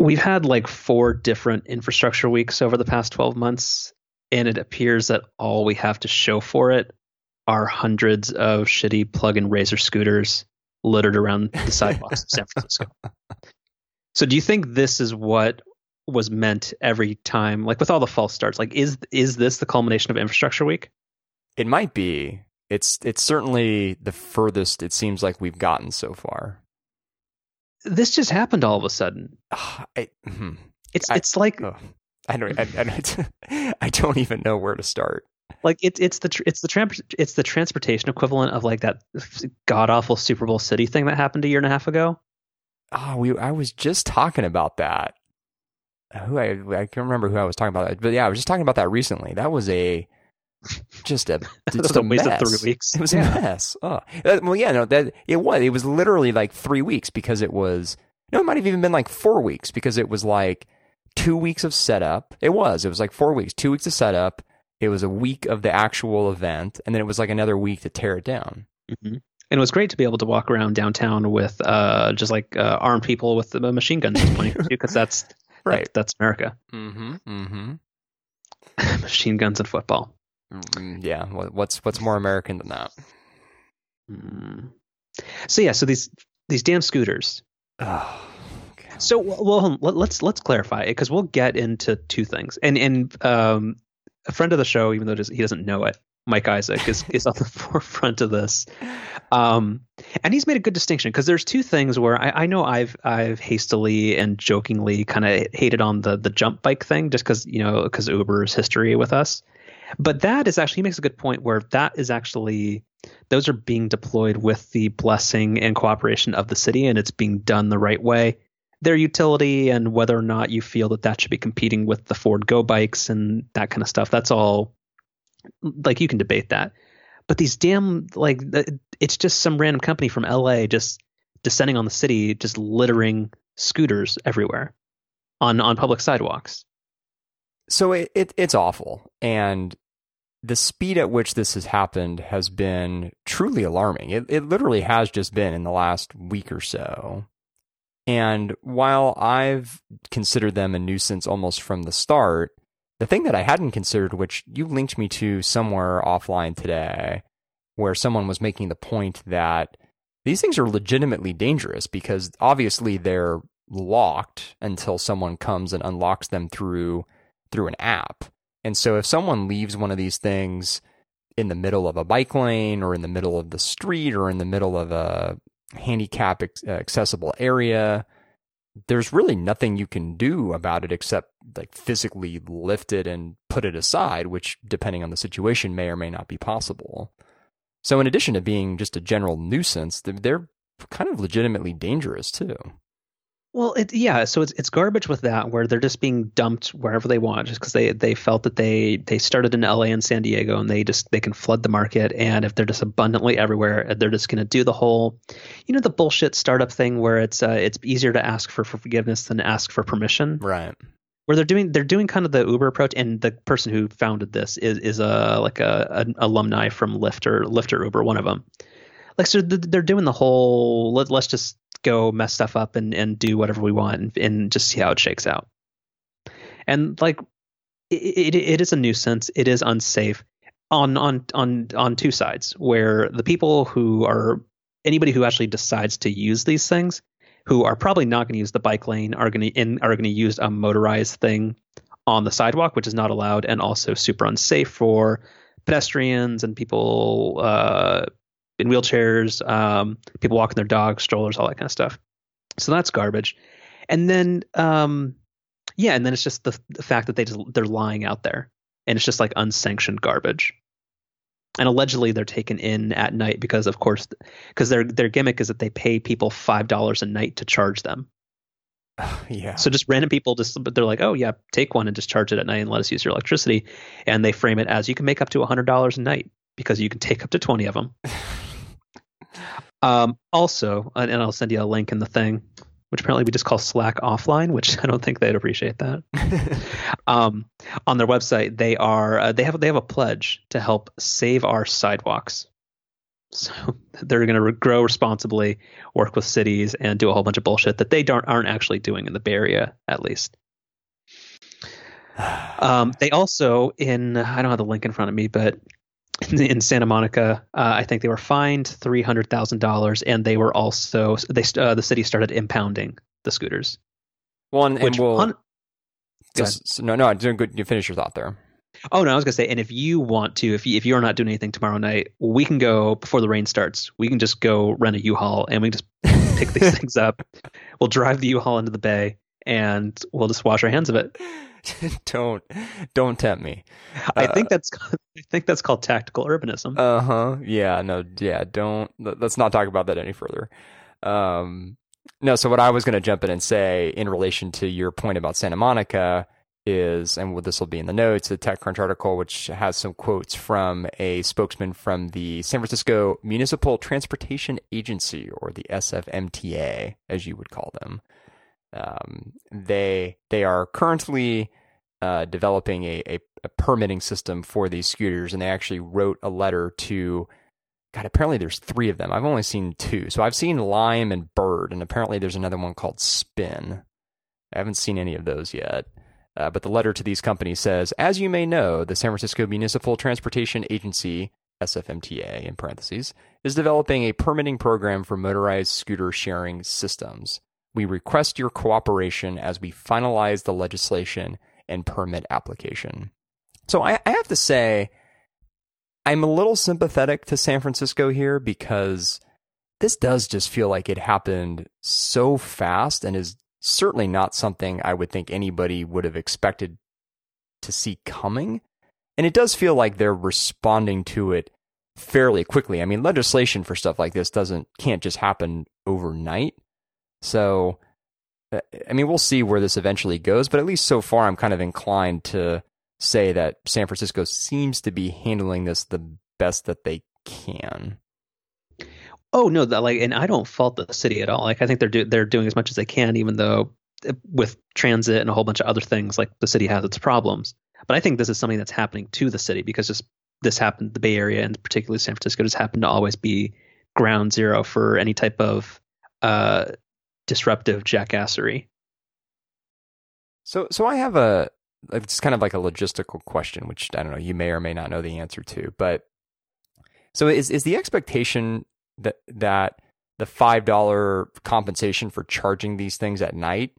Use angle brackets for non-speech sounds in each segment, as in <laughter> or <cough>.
we've had like four different infrastructure weeks over the past 12 months, and it appears that all we have to show for it are hundreds of shitty plug-in razor scooters littered around the sidewalks of San Francisco. <laughs> So do you think this is what was meant every time like with all the false starts? Like is is this the culmination of infrastructure week? It might be. It's it's certainly the furthest it seems like we've gotten so far this just happened all of a sudden I, hmm. it's I, it's like oh, I don't I, I, don't <laughs> I don't even know where to start like it's it's the it's the it's the transportation equivalent of like that god awful Super Bowl city thing that happened a year and a half ago. Oh, we I was just talking about that who I I can't remember who I was talking about, but yeah, I was just talking about that recently. That was a just a <laughs> just a, a waste mess. of three weeks. It was yeah. a mess. Oh, uh, well, yeah, no, that it was. It was literally like three weeks because it was. No, it might have even been like four weeks because it was like two weeks of setup. It was. It was like four weeks. Two weeks of setup. It was a week of the actual event, and then it was like another week to tear it down. Mm-hmm. And it was great to be able to walk around downtown with uh, just like uh, armed people with the machine guns pointing because that's <laughs> Right. That, that's America. Mm-hmm. Mm-hmm. <laughs> Machine guns and football. Mm, yeah. What's what's more American than that? Mm. So yeah. So these these damn scooters. Oh, <sighs> So well, let, let's let's clarify it because we'll get into two things. And and um, a friend of the show, even though he doesn't know it, Mike Isaac is is on the <laughs> forefront of this, um, and he's made a good distinction because there's two things where I, I, know I've I've hastily and jokingly kind of hated on the the jump bike thing just because you know because Uber's history with us, but that is actually he makes a good point where that is actually those are being deployed with the blessing and cooperation of the city and it's being done the right way their utility and whether or not you feel that that should be competing with the Ford Go bikes and that kind of stuff. That's all like you can debate that. But these damn like it's just some random company from LA just descending on the city, just littering scooters everywhere on on public sidewalks. So it, it it's awful, and the speed at which this has happened has been truly alarming. It it literally has just been in the last week or so. And while I've considered them a nuisance almost from the start, the thing that I hadn't considered, which you linked me to somewhere offline today, where someone was making the point that these things are legitimately dangerous because obviously they're locked until someone comes and unlocks them through through an app. And so if someone leaves one of these things in the middle of a bike lane or in the middle of the street or in the middle of a handicap uh, accessible area, there's really nothing you can do about it except like physically lift it and put it aside, which depending on the situation may or may not be possible. So in addition to being just a general nuisance, they're kind of legitimately dangerous too. Well, it, yeah, so it's it's garbage with that where they're just being dumped wherever they want just because they they felt that they they started in LA and San Diego and they just they can flood the market and if they're just abundantly everywhere they're just going to do the whole you know the bullshit startup thing where it's uh, it's easier to ask for, for forgiveness than ask for permission. Right. Where they're doing they're doing kind of the Uber approach and the person who founded this is is a like a an alumni from Lyft or Lyft or Uber one of them. Like so they're doing the whole let, let's just go mess stuff up and, and do whatever we want and, and just see how it shakes out. And like it, it, it is a nuisance. It is unsafe on on on on two sides where the people who are anybody who actually decides to use these things who are probably not going to use the bike lane are going to are going to use a motorized thing on the sidewalk which is not allowed and also super unsafe for pedestrians and people uh, in wheelchairs, um, people walking their dogs, strollers, all that kind of stuff. So that's garbage. And then, um, yeah, and then it's just the, the fact that they just they're lying out there, and it's just like unsanctioned garbage. And allegedly, they're taken in at night because, of course, because their their gimmick is that they pay people five dollars a night to charge them. <sighs> yeah. So just random people just they're like, oh yeah, take one and just charge it at night and let us use your electricity, and they frame it as you can make up to a hundred dollars a night because you can take up to twenty of them. <laughs> Um, also, and I'll send you a link in the thing, which apparently we just call Slack offline, which <laughs> I don't think they'd appreciate that. <laughs> um, on their website, they are uh, they have they have a pledge to help save our sidewalks. So <laughs> they're going to grow responsibly, work with cities, and do a whole bunch of bullshit that they don't aren't actually doing in the Bay Area, at least. <sighs> Um, they also in I don't have the link in front of me, but in, Santa Monica, uh, I think they were fined three hundred thousand dollars, and they were also they uh, the city started impounding the scooters. Well, and, and we'll on- Go just, no, no, I'm doing good. You finish your thought there. Oh no, I was gonna say, and if you want to, if you, if you're not doing anything tomorrow night, we can go before the rain starts. We can just go rent a U-Haul and we can just <laughs> pick these things up. We'll drive the U-Haul into the bay and we'll just wash our hands of it. <laughs> don't, don't tempt me. I Uh, think that's I think that's called tactical urbanism. Uh huh. Yeah. No. Yeah. Don't. let- Let's not talk about that any further. Um. No. So what I was going to jump in and say in relation to your point about Santa Monica is, and this will be in the notes, a TechCrunch article which has some quotes from a spokesman from the San Francisco Municipal Transportation Agency, or the SFMTA, as you would call them. Um, they they are currently uh, developing a, a, a permitting system for these scooters, and they actually wrote a letter to. God, apparently there's three of them. I've only seen two, so I've seen Lime and Bird, and apparently there's another one called Spin. I haven't seen any of those yet. Uh, but the letter to these companies says, as you may know, the San Francisco Municipal Transportation Agency, SFMTA in parentheses, is developing a permitting program for motorized scooter sharing systems. We request your cooperation as we finalize the legislation and permit application. So I, I have to say, I'm a little sympathetic to San Francisco here because this does just feel like it happened so fast and is certainly not something I would think anybody would have expected to see coming. And it does feel like they're responding to it fairly quickly. I mean, legislation for stuff like this doesn't can't just happen overnight. So uh, I mean, we'll see where this eventually goes, but at least so far I'm kind of inclined to say that San Francisco seems to be handling this the best that they can. Oh no, that like, and I don't fault the city at all. Like I think they're do, they're doing as much as they can, even though uh, with transit and a whole bunch of other things, like the city has its problems. But I think this is something that's happening to the city because just this happened, the Bay Area and particularly San Francisco, just happened to always be ground zero for any type of uh, disruptive jackassery. So, so I have a it's kind of like a logistical question, which I don't know you may or may not know the answer to, but so is is the expectation that that the five dollar compensation for charging these things at night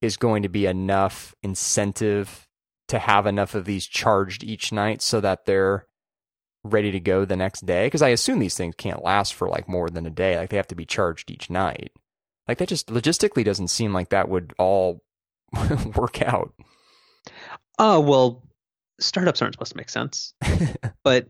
is going to be enough incentive to have enough of these charged each night so that they're ready to go the next day? Because I assume these things can't last for like more than a day; like they have to be charged each night. Like that just logistically doesn't seem like that would all <laughs> work out. Oh well, startups aren't supposed to make sense, <laughs> but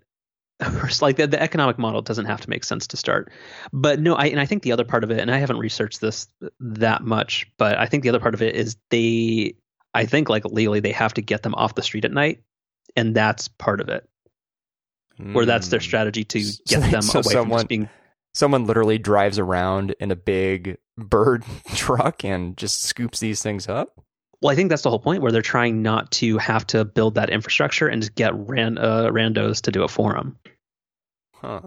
like the, the economic model doesn't have to make sense to start. But no, I and I think the other part of it, and I haven't researched this that much, but I think the other part of it is they, I think like legally they have to get them off the street at night, and that's part of it. Where that's their Mm. strategy to get <laughs> they- them so away from someone- just being. Someone literally drives around in a big bird <laughs> truck and just scoops these things up. Well, I think that's the whole point where they're trying not to have to build that infrastructure and just get ran, uh, randos to do it for them. Huh.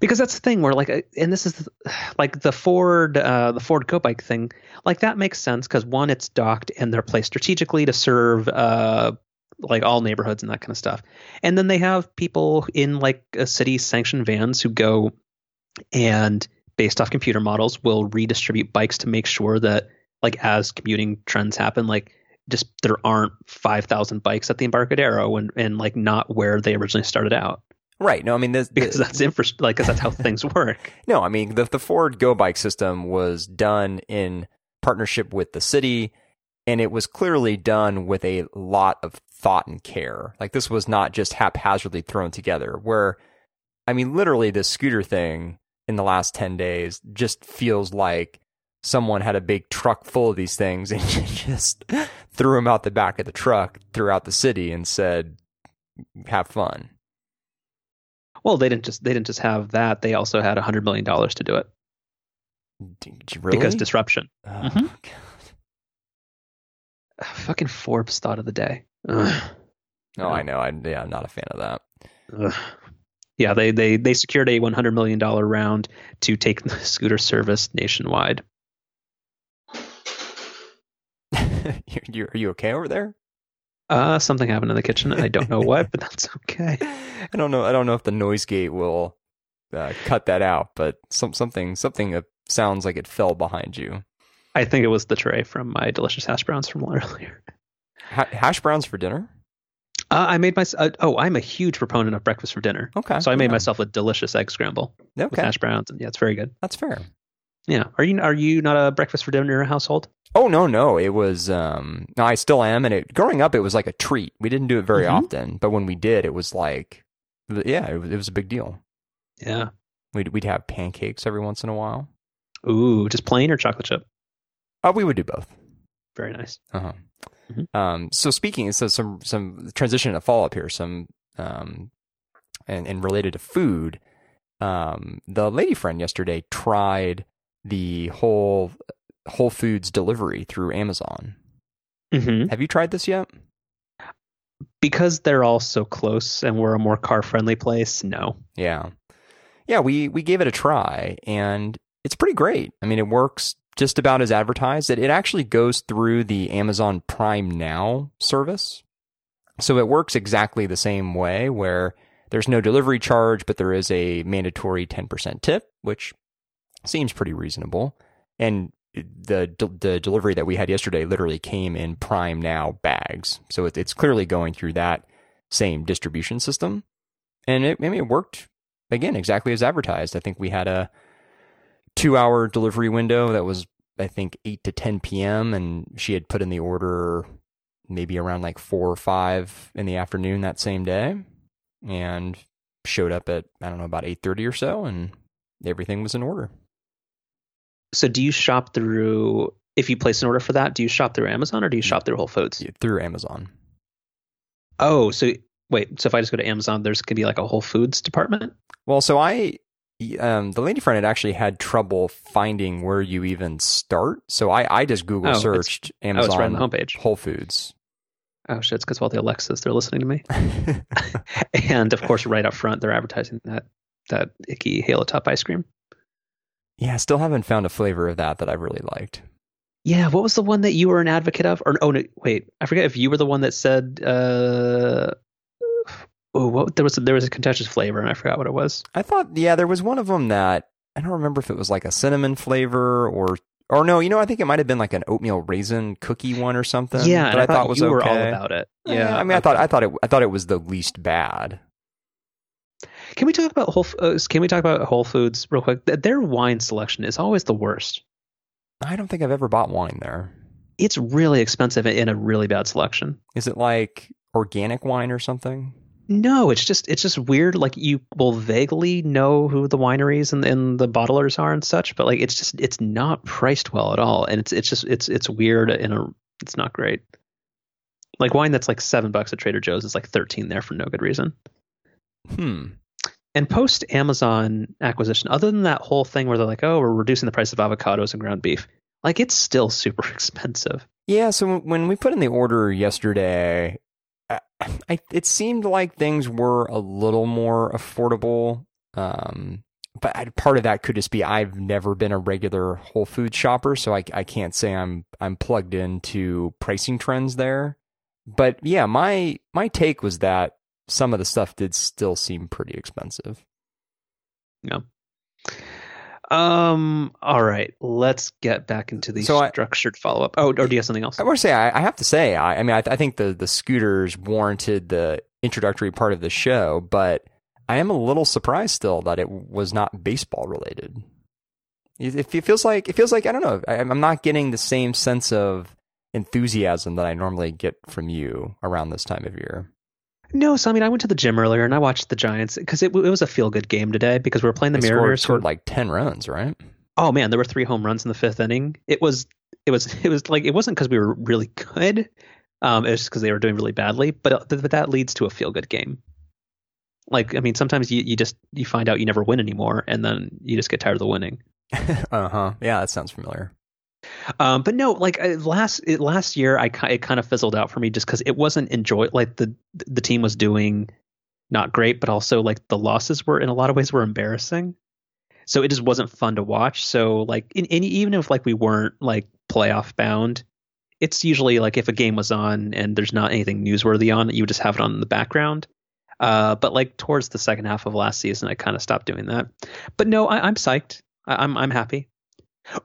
because that's the thing where like uh, and this is the- <sighs> like the ford uh the ford go bike thing like that makes sense because one it's docked and they're placed strategically to serve uh like all neighborhoods and that kind of stuff and then they have people in like a city sanctioned vans who go and based off computer models will redistribute bikes to make sure that like as commuting trends happen like just there aren't 5000 bikes at the embarcadero and and like not where they originally started out Right. No, I mean, this, because that's infra like 'cause that's how things <laughs> work no, I mean, the, the Ford Go Bike system was done in partnership with the city, and it was clearly done with a lot of thought and care. Like, this was not just haphazardly thrown together, where, I mean, literally, this scooter thing in the last 10 days just feels like someone had a big truck full of these things <laughs> and just threw them out the back of the truck throughout the city and said, have fun. Well, they didn't just they didn't just have that. They also had a hundred million dollars to do it really? because disruption. Oh, Mhm. God. <sighs> Fucking Forbes thought of the day. <sighs> Ugh. No, I know. I, yeah, I'm not a fan of that. Ugh. Yeah, they they they secured a 100 million dollar round to take the <laughs> scooter service nationwide. <laughs> you, are you okay over there? Uh, something happened in the kitchen. I don't know what, but <laughs> that's okay. I don't know. I don't know if the noise gate will uh, cut that out, but some something something uh, sounds like it fell behind you. I think it was the tray from my delicious hash browns from earlier. Ha- hash browns for dinner? Uh, I made my. Uh, oh, I'm a huge proponent of breakfast for dinner. Okay. So I made yeah. myself a delicious egg scramble okay. with hash browns, and yeah, it's very good. That's fair. Yeah. Are you are you not a breakfast for dinner household? Oh no, no. It was um no, I still am and it growing up it was like a treat. We didn't do it very Mhm. often, but when we did it was like yeah, it was, it was a big deal. Yeah. We'd we'd have pancakes every once in a while. Ooh, just plain or chocolate chip? Oh, we would do both. Very nice. Uh-huh. Mhm. Um so speaking so some some transition to follow up here, some um and, and related to food. Um the lady friend yesterday tried the whole Whole Foods delivery through Amazon. hmm Have you tried this yet? Because they're all so close and we're a more car friendly place. No. Yeah. Yeah, we we gave it a try and it's pretty great. I mean, it works just about as advertised. It it actually goes through the Amazon Prime Now service. So it works exactly the same way where there's no delivery charge, but there is a mandatory 10% tip, which seems pretty reasonable. And the the delivery that we had yesterday literally came in Prime Now bags. So it, it's clearly going through that same distribution system. And it, I mean, it worked again exactly as advertised. I think we had a two hour delivery window that was I think eight to ten p.m. and she had put in the order maybe around like four or five in the afternoon that same day, and showed up at I don't know about eight thirty or so, and everything was in order. So do you shop through? If you place an order for that, do you shop through Amazon or do you shop through Whole Foods? through Amazon. Oh, so wait. So if I just go to Amazon, there's could be like a Whole Foods department. Well, so I, um, the lady friend had actually had trouble finding where you even start. So I, I just Google Oh, searched Oh, Amazon it's right on the homepage. Whole Foods. Oh shit! It's because all the Alexas they're listening to me, <laughs> and of course, right up front they're advertising that that icky Halo Top ice cream. yeah, still haven't found a flavor of that that I really liked. Yeah, what was the one that you were an advocate of? Or oh no, wait, I forget if you were the one that said. uh Oh, what there was there was a contentious flavor, and I forgot what it was. I thought, yeah, there was one of them that I don't remember if it was like a cinnamon flavor or, or no, you know, I think it might have been like an oatmeal raisin cookie one or something. yeah, that and I, thought, was you okay. were all about it. Yeah, I mean, I thought, I thought it, I thought it was the least bad. Can we talk about Whole? Uh, can we talk about Whole Foods real quick? Their wine selection is always the worst. I don't think I've ever bought wine there. It's really expensive and a really bad selection. Is it like organic wine or something? No, it's just it's just weird. Like you will vaguely know who the wineries and, and the bottlers are and such, but like it's just it's not priced well at all, and it's it's just it's it's weird and a it's not great. Like wine that's like seven bucks at Trader Joe's is like thirteen there for no good reason. Hmm. And post Amazon acquisition, other than that whole thing where they're like, oh, we're reducing the price of avocados and ground beef, like it's still <laughs> super expensive. Yeah. So when we put in the order yesterday, I, it seemed like things were a little more affordable. Um, but I, part of that could just be I've never been a regular Whole Food shopper, so I, I can't say I'm I'm plugged into pricing trends there. But yeah, my my take was that some of the stuff did still seem pretty expensive. Yeah. Um. All right. Let's get back into the So structured follow up. Oh, or do you have something else? I want to say, I, I have to say, I, I mean, I, I think the the scooters warranted the introductory part of the show, but I am a little surprised still that it was not baseball related. It, it feels like it feels like I don't know. I, I'm not getting the same sense of enthusiasm that I normally get from you around this time of year. No. So I mean, I went to the gym earlier and I watched the Giants because it, it was a feel good game today because we were playing the They scored, Mariners. scored like ten runs, right? oh man, there were three home runs in the fifth inning. It was it was <laughs> it was like it wasn't because we were really good. Um, it was just because they were doing really badly. But but that leads to a feel good game. Like I mean, sometimes you, you just you find out you never win anymore, and then you just get tired of the winning. <laughs> uh huh. Yeah, that sounds familiar. Um, but no, like uh, last last year, I it kind of fizzled out for me just because it wasn't enjoy like the the team was doing not great, but also like the losses were in a lot of ways were embarrassing. So it just wasn't fun to watch. So like in, in even if like we weren't like playoff bound, it's usually like if a game was on and there's not anything newsworthy on, you would just have it on in the background. Uh, but like towards the second half of last season, I kind of stopped doing that. But no, I, am psyched. I, I'm I'm happy.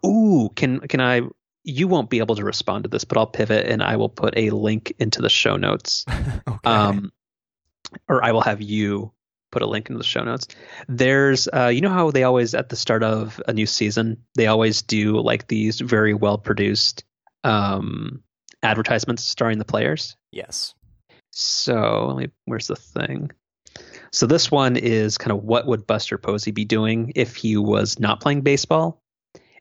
Ooh, can can I? You won't be able to respond to this, but I'll pivot and I will put a link into the show notes. <laughs> okay. Um, or I will have you put a link into the show notes. There's, uh, you know how they always at the start of a new season they always do like these very well produced um, advertisements starring the players. yes. So let me, where's the thing? So this one is kind of what would Buster Posey be doing if he was not playing baseball?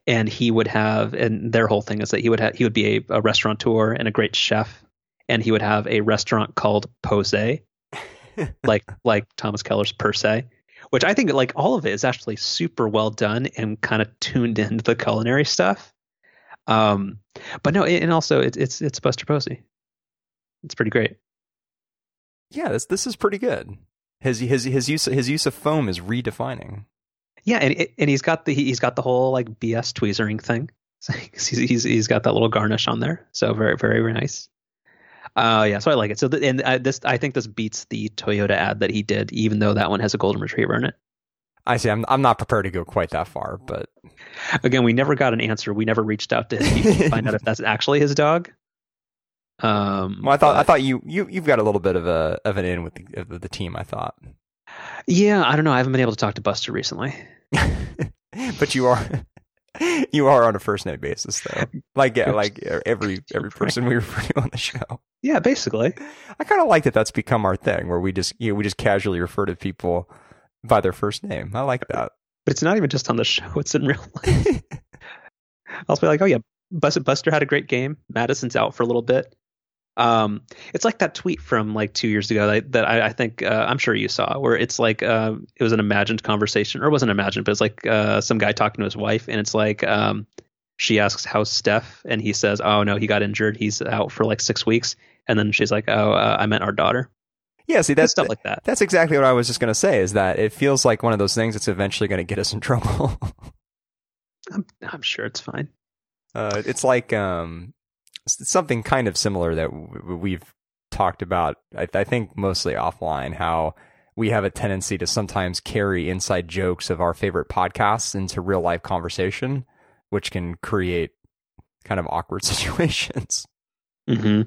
And he would have, and their whole thing is that he would have, he would be a, a restaurateur and a great chef, and he would have a restaurant called Pose, <laughs> like like Thomas Keller's Per se, which I think like all of it is actually super well done and kind of tuned into the culinary stuff. Um, but no, and also it, it's it's Buster Posey. It's pretty great. Yeah, this this is pretty good. His his his use his use of foam is redefining. Yeah, and and he's got the he's got the whole like BS tweezering thing. <laughs> He's, he's he's got that little garnish on there. So very very very nice. Uh yeah, so I like it. So the, and uh, this I think this beats the Toyota ad that he did, even though that one has a golden retriever in it. I see. I'm I'm not prepared to go quite that far, but Again, we never got an answer. We never reached out to people to find out if that's actually his dog. Um, well, I thought I thought you you you've got a little bit of a of an in with the, the team. I thought, yeah, I don't know. I haven't been able to talk to Buster recently. <laughs> but you are <laughs> you are on a first name basis though. Like yeah, like uh, every every person we refer to on the show. Yeah, basically. I kind of like that. That's become our thing where we just you know, we just casually refer to people by their first name. I like that. But it's not even just on the <laughs> show; it's in real life. I'll be like, "Oh yeah, Buster, Buster had a great game. Madison's out for a little bit." Um, it's like that tweet from like two years ago that, that I, I think uh, I'm sure you saw, where it's like uh, it was an imagined conversation, or it wasn't imagined, but it's like uh, some guy talking to his wife, and it's like um, she asks, "How's Steph?" and he says, "Oh no, he got injured. He's out for like six weeks." And then she's like, "Oh, uh, I meant our daughter." Yeah, see That's that's stuff like that. that's exactly what I was just going to say. Is that it feels like one of those things that's eventually going to get us in <laughs> trouble. I'm, I'm sure it's fine. Uh, it's like um, something kind of similar that w- we've talked about. I, I think mostly offline. How we have a tendency to sometimes carry inside jokes of our favorite podcasts into real life conversation, which can create kind of awkward <laughs> situations. hmm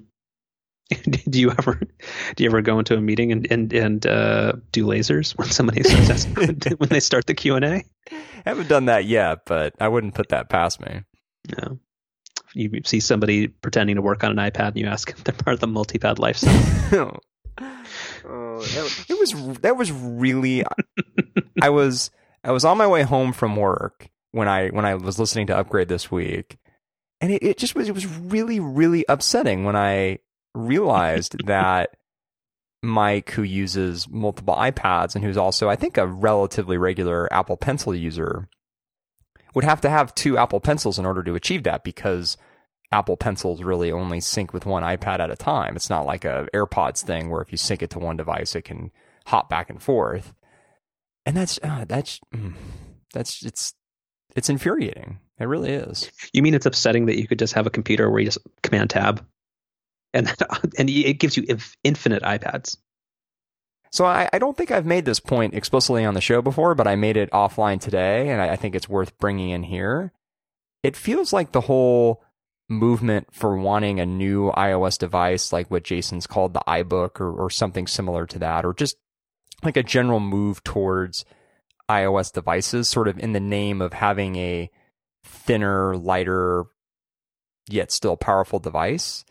<laughs> do you ever do you ever go into a meeting and and and uh, do lasers when somebody starts <laughs> asking, when they start the Q and A? haven't done that yet, but I wouldn't put that past me. No. You see somebody pretending to work on an iPad and you ask if they're part of the multi-pad lifestyle. <laughs> Oh, oh it it was that was really I was I was on my way home from work when I when I was listening to Upgrade this week, and it, it just was it was really really upsetting when I realized <laughs> that Mike, who uses multiple iPads and who's also I think a relatively regular Apple Pencil user, would have to have two Apple Pencils in order to achieve that because Apple Pencils really only sync with one iPad at a time. It's not like a AirPods thing where if you sync it to one device, it can hop back and forth. And that's uh, that's mm, that's it's it's infuriating. It really is. you mean it's upsetting that you could just have a computer where you just command tab, and <laughs> and it gives you infinite iPads. So I, I don't think I've made this point explicitly on the show before, but I made it offline today, and I, I think it's worth bringing in here. It feels like the whole movement for wanting a new iOS device, like what Jason's called the iBook, or, or something similar to that, or just like a general move towards iOS devices, sort of in the name of having a thinner, lighter, yet still powerful device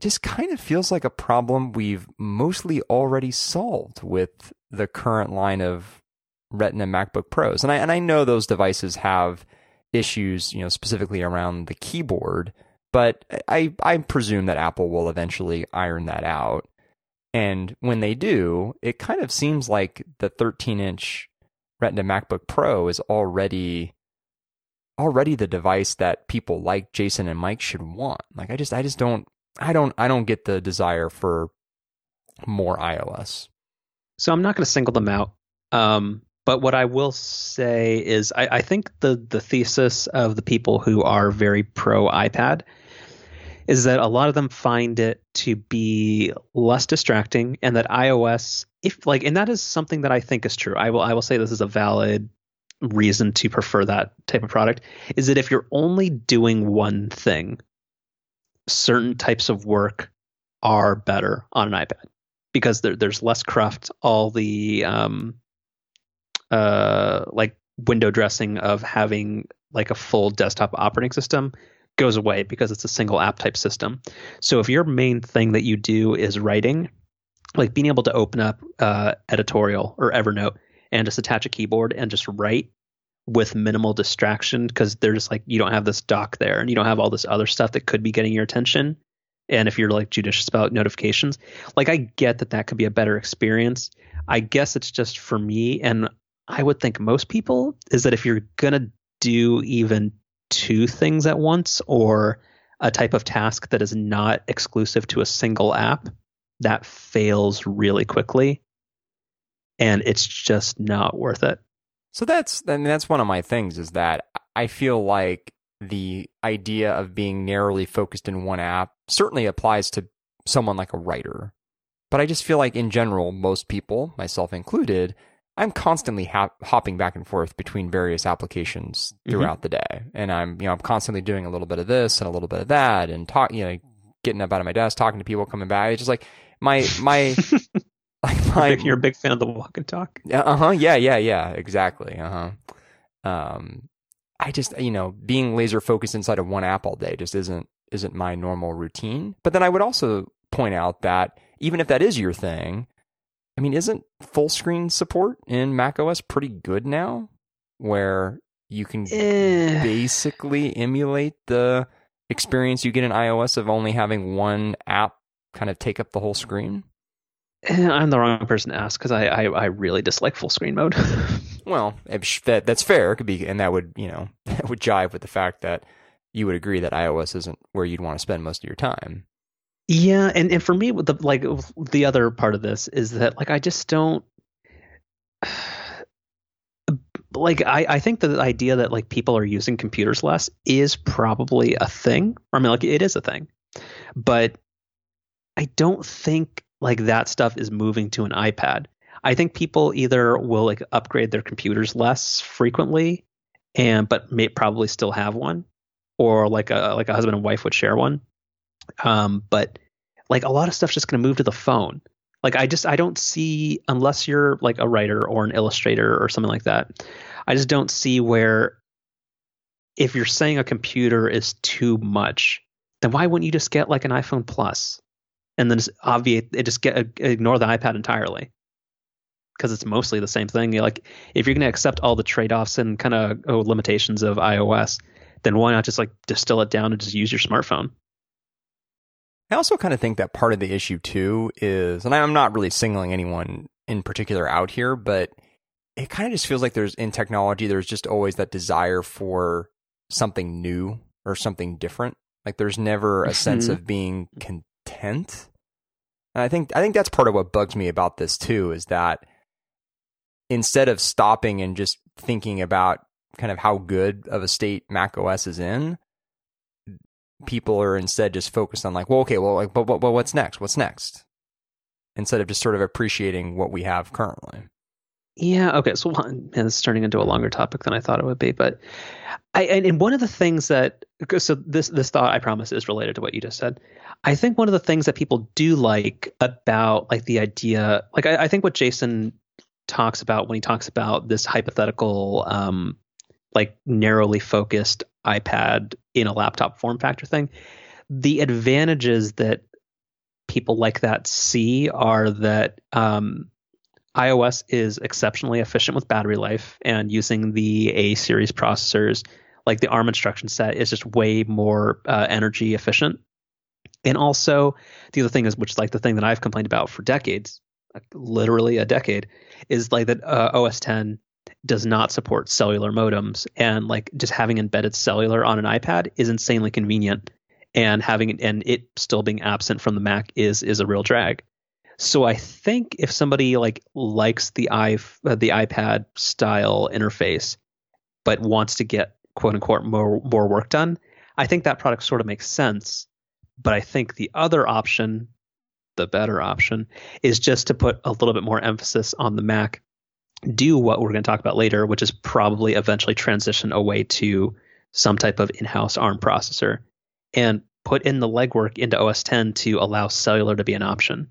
just kind of feels like a problem we've mostly already solved with the current line of Retina MacBook Pros. And I and I know those devices have issues, you know, specifically around the keyboard, but I I presume that Apple will eventually iron that out. And when they do, it kind of seems like the 13-inch Retina MacBook Pro is already already the device that people like Jason and Mike should want. Like I just I just don't I don't I don't get the desire for more iOS. So I'm not going to single them out. Um, but what I will say is, I, I, think the the thesis of the people who are very pro iPad is that a lot of them find it to be less distracting, and that iOS, if like, and that is something that I think is true. I will I will say this is a valid reason to prefer that type of product. Is that if you're only doing one thing, certain types of work are better on an iPad because there, there's less cruft. All the um, uh, like window dressing of having like a full desktop operating system goes away because it's a single app type system. So if your main thing that you do is writing, like being able to open up uh, editorial or Evernote and just attach a keyboard and just write with minimal distraction because they're just like you don't have this dock there and you don't have all this other stuff that could be getting your attention. And if you're like judicious about notifications, like I get that that could be a better experience. I guess it's just for me, and I would think most people is that if you're gonna do even two things at once or a type of task that is not exclusive to a single app, that fails really quickly. And it's just not worth it. So that's I mean, that's one of my things is that I feel like the idea of being narrowly focused in one app certainly applies to someone like a writer. But I just feel like in general, most people, myself included, I'm constantly hopping back and forth between various applications mm-hmm. throughout mm-hmm. the day, and I'm you know I'm constantly doing a little bit of this and a little bit of that, and talk you know getting up out of my desk, talking to people, coming back. It's just like my my <laughs> like <laughs> my you're a big fan of the walk and talk. Uh huh. Yeah. Yeah. Yeah. Exactly. Uh huh. Um, I just you know being laser focused inside of one app all day just isn't isn't my normal routine. But then I would also point out that even if that is your thing, I mean, isn't full screen support in macOS pretty good now? Where you can eh. basically emulate the experience you get in iOS of only having one app kind of take up the whole screen? <laughs> I'm the wrong person to ask because I, I, I really dislike full screen mode. <laughs> well, that that's fair. It could be, and that would you know <laughs> that would jive with the fact that you would agree that iOS isn't where you'd want to spend most of your time. Yeah, and, and for me, with the like the other part of this is that like I just don't <sighs> like I, I think the idea that like people are using computers less is probably a thing. I mean, like it is a thing, but I don't think like that stuff is moving to an iPad. I think people either will like upgrade their computers less frequently, and but may probably still have one, or like a like a husband and wife would share one. Um, but like a lot of stuff's just going to move to the phone. Like I just I don't see unless you're like a writer or an illustrator or something like that. I just don't see where if you're saying a computer is too much, then why wouldn't you just get like an iPhone Plus and then just obviate it just get ignore the iPad entirely? Because it's mostly the same thing. You're like if you're going to accept all the trade-offs and kind of oh, limitations of iOS, then why not just like distill it down and just use your smartphone? I also kind of think that part of the issue too is, and I'm not really singling anyone in particular out here, but it kind of just feels like there's in technology, there's just always that desire for something new or something different. Like there's never a sense mm-hmm. of being content. And I think I think that's part of what bugs me about this too is that instead of stopping and just thinking about kind of how good of a state Mac OS is in, people are instead just focused on like, well, okay, well, like, but, but, but what's next? What's next? Instead of just sort of appreciating what we have currently. Yeah. Okay. So man, it's turning into a longer topic than I thought it would be, but I and, and one of the things that so this this thought I promise is related to what you just said. I think one of the things that people do like about like the idea, like I, I think what Jason talks about when he talks about this hypothetical um, like narrowly focused iPad in a laptop form factor thing. The advantages that people like that see are that um, iOS is exceptionally efficient with battery life and using the A series processors, like the ARM instruction set, is just way more uh, energy efficient. And also, the other thing is, which is like the thing that I've complained about for decades, literally a decade, is like that uh, OS 10 does not support cellular modems and like just having embedded cellular on an iPad is insanely convenient and having it and it still being absent from the Mac is is a real drag. So I think if somebody like likes the i uh, the iPad style interface, but wants to get quote unquote more more work done, I think that product sort of makes sense. But I think the other option, the better option, is just to put a little bit more emphasis on the Mac, do what we're going to talk about later, which is probably eventually transition away to some type of in-house ARM processor, and put in the legwork into OS 10 to allow cellular to be an option.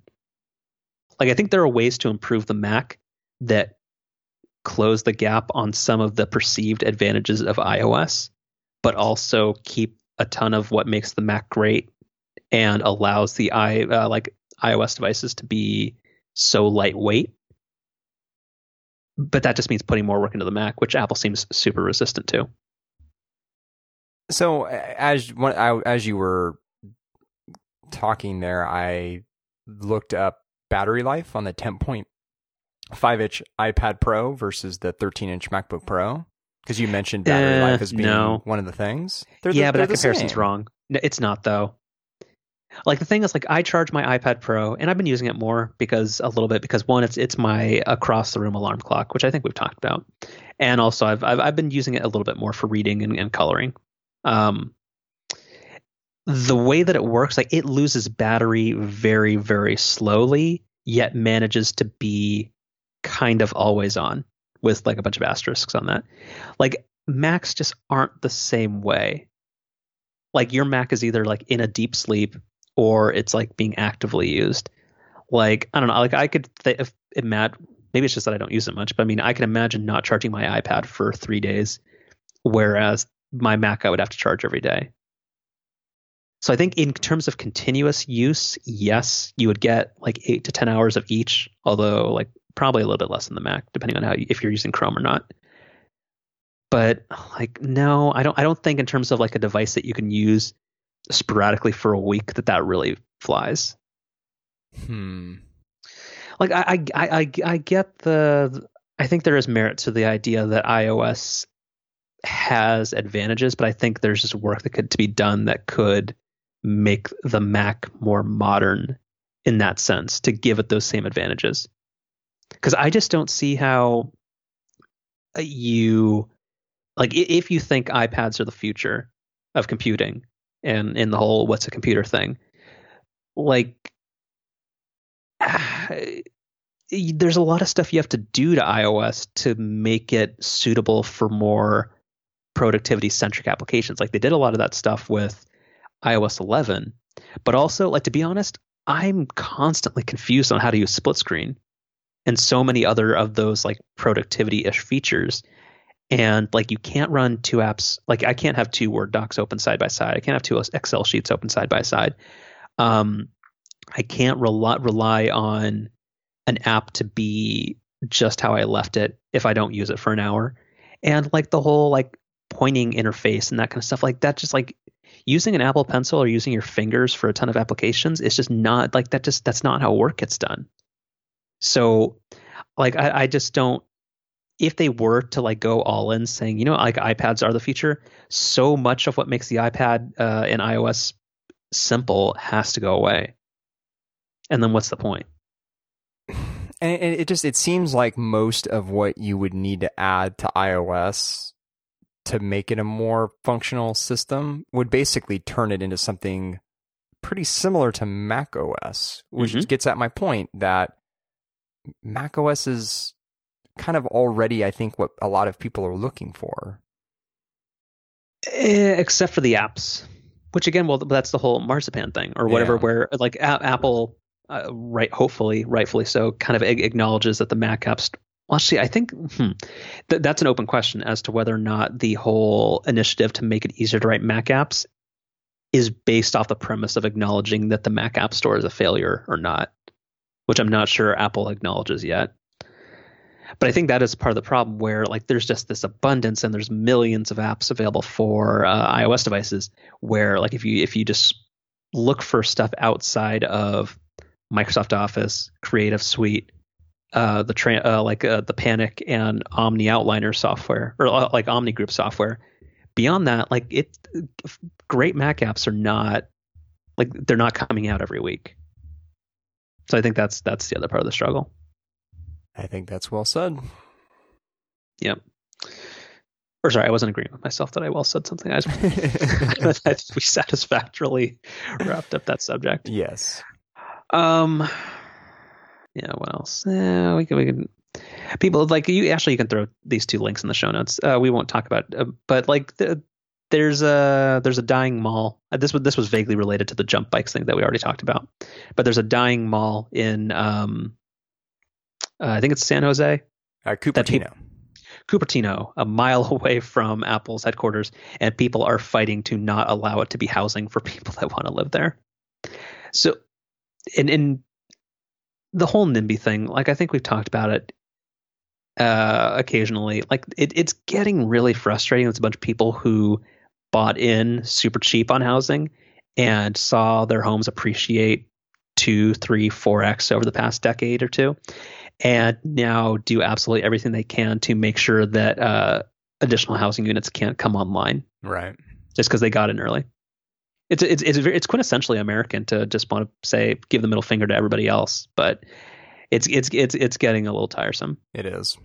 Like I think there are ways to improve the Mac that close the gap on some of the perceived advantages of iOS, but also keep a ton of what makes the Mac great and allows the i uh, like iOS devices to be so lightweight. But that just means putting more work into the Mac, which Apple seems super resistant to. So as as you were talking there, I looked up battery life on the 10.5 inch iPad Pro versus the 13 inch MacBook Pro. Because you mentioned battery uh, life as being no. one of the things. They're yeah, the, but that comparison's same. wrong. It's not though. Like the thing is, like I charge my iPad Pro, and I've been using it more because a little bit because one, it's it's my across the room alarm clock, which I think we've talked about, and also I've I've, I've been using it a little bit more for reading and, and coloring. Um, the way that it works, like it loses battery very, very slowly, yet manages to be kind of always on with like a bunch of asterisks on that. Like Macs just aren't the same way. Like your Mac is either like in a deep sleep or it's like being actively used. Like I don't know, like I could th- if imagine maybe it's just that I don't use it much, but I mean I can imagine not charging my iPad for three days, whereas my Mac I would have to charge every day. So I think in terms of continuous use, yes, you would get like eight to ten hours of each, although like probably a little bit less than the Mac, depending on how you, if you're using Chrome or not. But like no, I don't I don't think in terms of like a device that you can use sporadically for a week that that really flies. Hmm. Like I I I I get the I think there is merit to the idea that iOS has advantages, but I think there's just work that could to be done that could make the Mac more modern in that sense to give it those same advantages. Because I just don't see how you like if you think iPads are the future of computing and in the whole what's a computer thing, like <sighs> there's a lot of stuff you have to do to iOS to make it suitable for more productivity centric applications. Like they did a lot of that stuff with iOS 11, but also like to be honest, I'm constantly confused on how to use split screen and so many other of those like productivity ish features. And like you can't run two apps. Like I can't have two Word docs open side by side. I can't have two Excel sheets open side by side. Um, I can't rely rely on an app to be just how I left it if I don't use it for an hour. And like the whole like pointing interface and that kind of stuff like that just like using an apple pencil or using your fingers for a ton of applications is just not like that just that's not how work gets done so like I, I just don't if they were to like go all in saying you know like ipads are the future so much of what makes the ipad uh, in ios simple has to go away and then what's the point and it just it seems like most of what you would need to add to ios to make it a more functional system would basically turn it into something pretty similar to Mac OS, which mm-hmm. gets at my point that Mac OS is kind of already, I think, what a lot of people are looking for. Eh, except for the apps, which again, well, that's the whole marzipan thing or whatever, yeah. where like a- Apple, uh, right, hopefully, rightfully so, kind of acknowledges that the Mac apps well, actually, I think hmm, th- that's an open question as to whether or not the whole initiative to make it easier to write Mac apps is based off the premise of acknowledging that the Mac App Store is a failure or not, which I'm not sure Apple acknowledges yet. But I think that is part of the problem where like there's just this abundance and there's millions of apps available for uh, iOS devices where like if you if you just look for stuff outside of Microsoft Office, Creative Suite, uh, the tra- uh, like uh, the Panic and Omni Outliner software or uh, like Omni Group software. Beyond that, like it, great Mac apps are not like they're not coming out every week. So I think that's that's the other part of the struggle. I think that's well said. Yep. Or sorry, I wasn't agreeing with myself that I well said something. I, I think <laughs> <laughs> we satisfactorily wrapped up that subject. Yes. Um. Yeah. What else? Yeah, we can. We can. People like you. Actually, you can throw these two links in the show notes. Uh, we won't talk about, uh, but like the, there's a there's a dying mall. Uh, this was this was vaguely related to the jump bikes thing that we already talked about. But there's a dying mall in um, uh, I think it's San Jose. Uh, Cupertino. Cupertino, a mile <laughs> away from Apple's headquarters, and people are fighting to not allow it to be housing for <laughs> people that want to live there. So, in in the whole NIMBY thing, like I think we've talked about it uh, occasionally. Like it, it's getting really frustrating. It's a bunch of people who bought in super cheap on housing and saw their homes appreciate two, three, four x over the past decade or two, and now do absolutely everything they can to make sure that uh, additional housing units can't come online. Right. Just because they got in early. It's it's it's it's quintessentially American to just want to say give the middle finger to everybody else, but it's it's it's it's getting a little tiresome. It is.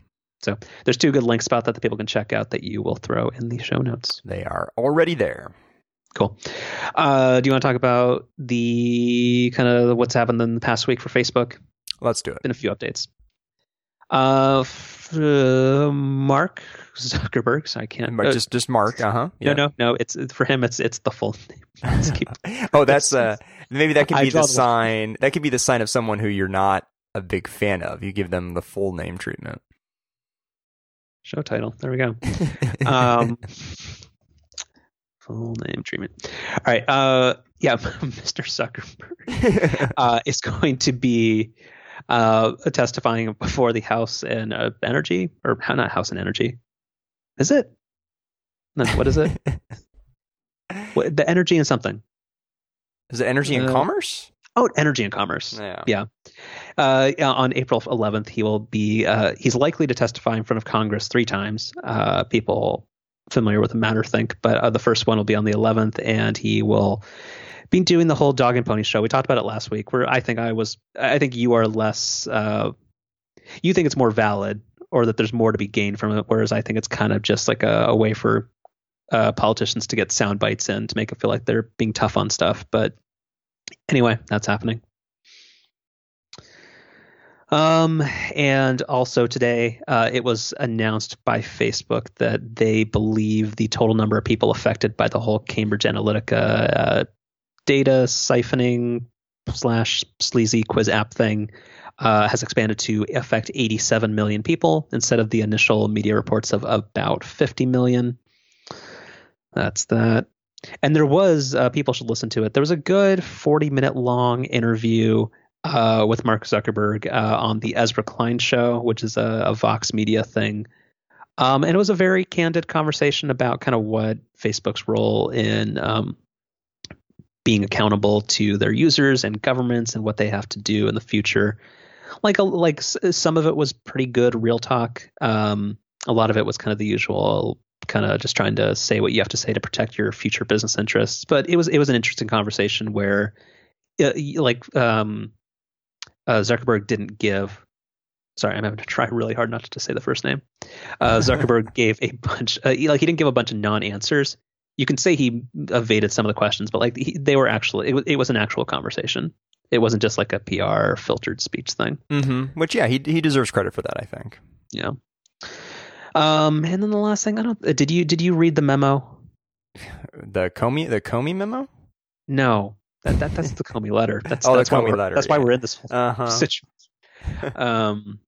So there's two good links about that that people can check out that you will throw in the show notes. They are already there. Cool. Uh, do you want to talk about the kind of what's happened in the past week for Facebook? Let's do it. Been a few updates. Uh, f- uh Mark Zuckerberg. So I can't. Uh, just just Mark. Uh huh. Yeah. No, no, no. It's for him. It's it's the full name. <laughs> oh, that's uh maybe that could be the sign. That could be the sign of someone who you're not a big fan of. You give them the full name treatment. Show title. There we go. <laughs> um, full name treatment. All right. Uh, yeah, <laughs> Mr. Zuckerberg uh, is going to be uh, testifying before the House and uh, Energy, or not House and Energy. Is it? No, what is it? <laughs> what, the Energy and something. Is it Energy and uh, Commerce? Oh, Energy and Commerce. Yeah. Yeah. Uh, on April 11th, he will be. Uh, he's likely to testify in front of Congress three times. Uh, people familiar with the matter think, but uh, the first one will be on the 11th, and he will be doing the whole dog and pony show. We talked about it last week. Where I think I was. I think you are less. Uh, you think it's more valid, or that there's more to be gained from it, whereas I think it's kind of just like a, a way for uh, politicians to get sound bites in to make it feel like they're being tough on stuff. But anyway, that's happening. Um, and also today, uh, it was announced by Facebook that they believe the total number of people affected by the whole Cambridge Analytica uh, data siphoning slash sleazy quiz app thing uh, has expanded to affect 87 million people instead of the initial media reports of about 50 million. That's that. And there was, uh, people should listen to it. There was a good 40 minute long interview uh, with Mark Zuckerberg uh, on the Ezra Klein show, which is a, a Vox Media thing. Um, and it was a very candid conversation about kind of what Facebook's role in um, being accountable to their users and governments and what they have to do in the future. Like a, like some of it was pretty good real talk. Um, a lot of it was kind of the usual kind of just trying to say what you have to say to protect your future business interests. But it was it was an interesting conversation where, uh, like um, uh, Zuckerberg didn't give. Sorry, I'm having to try really hard not to say the first name. Uh, <laughs> Zuckerberg gave a bunch, uh, like he didn't give a bunch of non-answers. You can say he evaded some of the questions, but like he, they were actually, it, it, was an actual conversation. It wasn't just like a PR filtered speech thing. Mm-hmm. Which, yeah, he he deserves credit for that. I think. Yeah. Um, and then the last thing, I don't. Uh, did you did you read the memo? <sighs> The Comey the Comey memo? No, that, that that's the Comey letter. <laughs> That's oh, that's the Comey why letter. That's yeah. why we're in this uh-huh. <laughs> situation. um,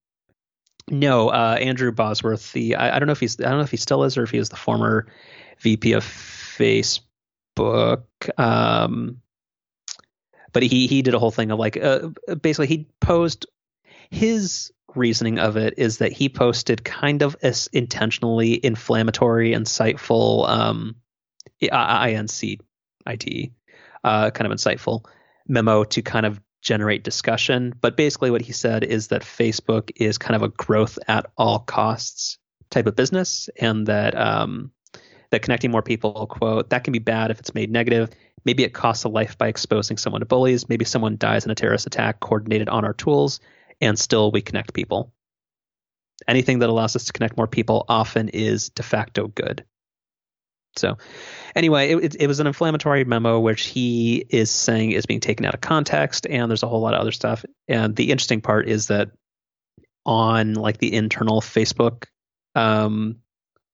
no, uh, Andrew Bosworth. The I, I, don't know if he's I don't know if he still is or if he is the former VP of Facebook. Um, but he he did a whole thing of like uh, basically he posed his reasoning of it is that he posted kind of as intentionally inflammatory, insightful um, INC IT uh, kind of insightful memo to kind of generate discussion. But basically, what he said is that Facebook is kind of a growth at all costs type of business, and that um, that connecting more people, quote, that can be bad if it's made negative. Maybe it costs a life by exposing someone to bullies. Maybe someone dies in a terrorist attack coordinated on our tools, and still we connect people. Anything that allows us to connect more people often is de facto good. So, anyway, it, it, was an inflammatory memo which he is saying is being taken out of context, and there's a whole lot of other stuff. And the interesting part is that on like the internal Facebook um,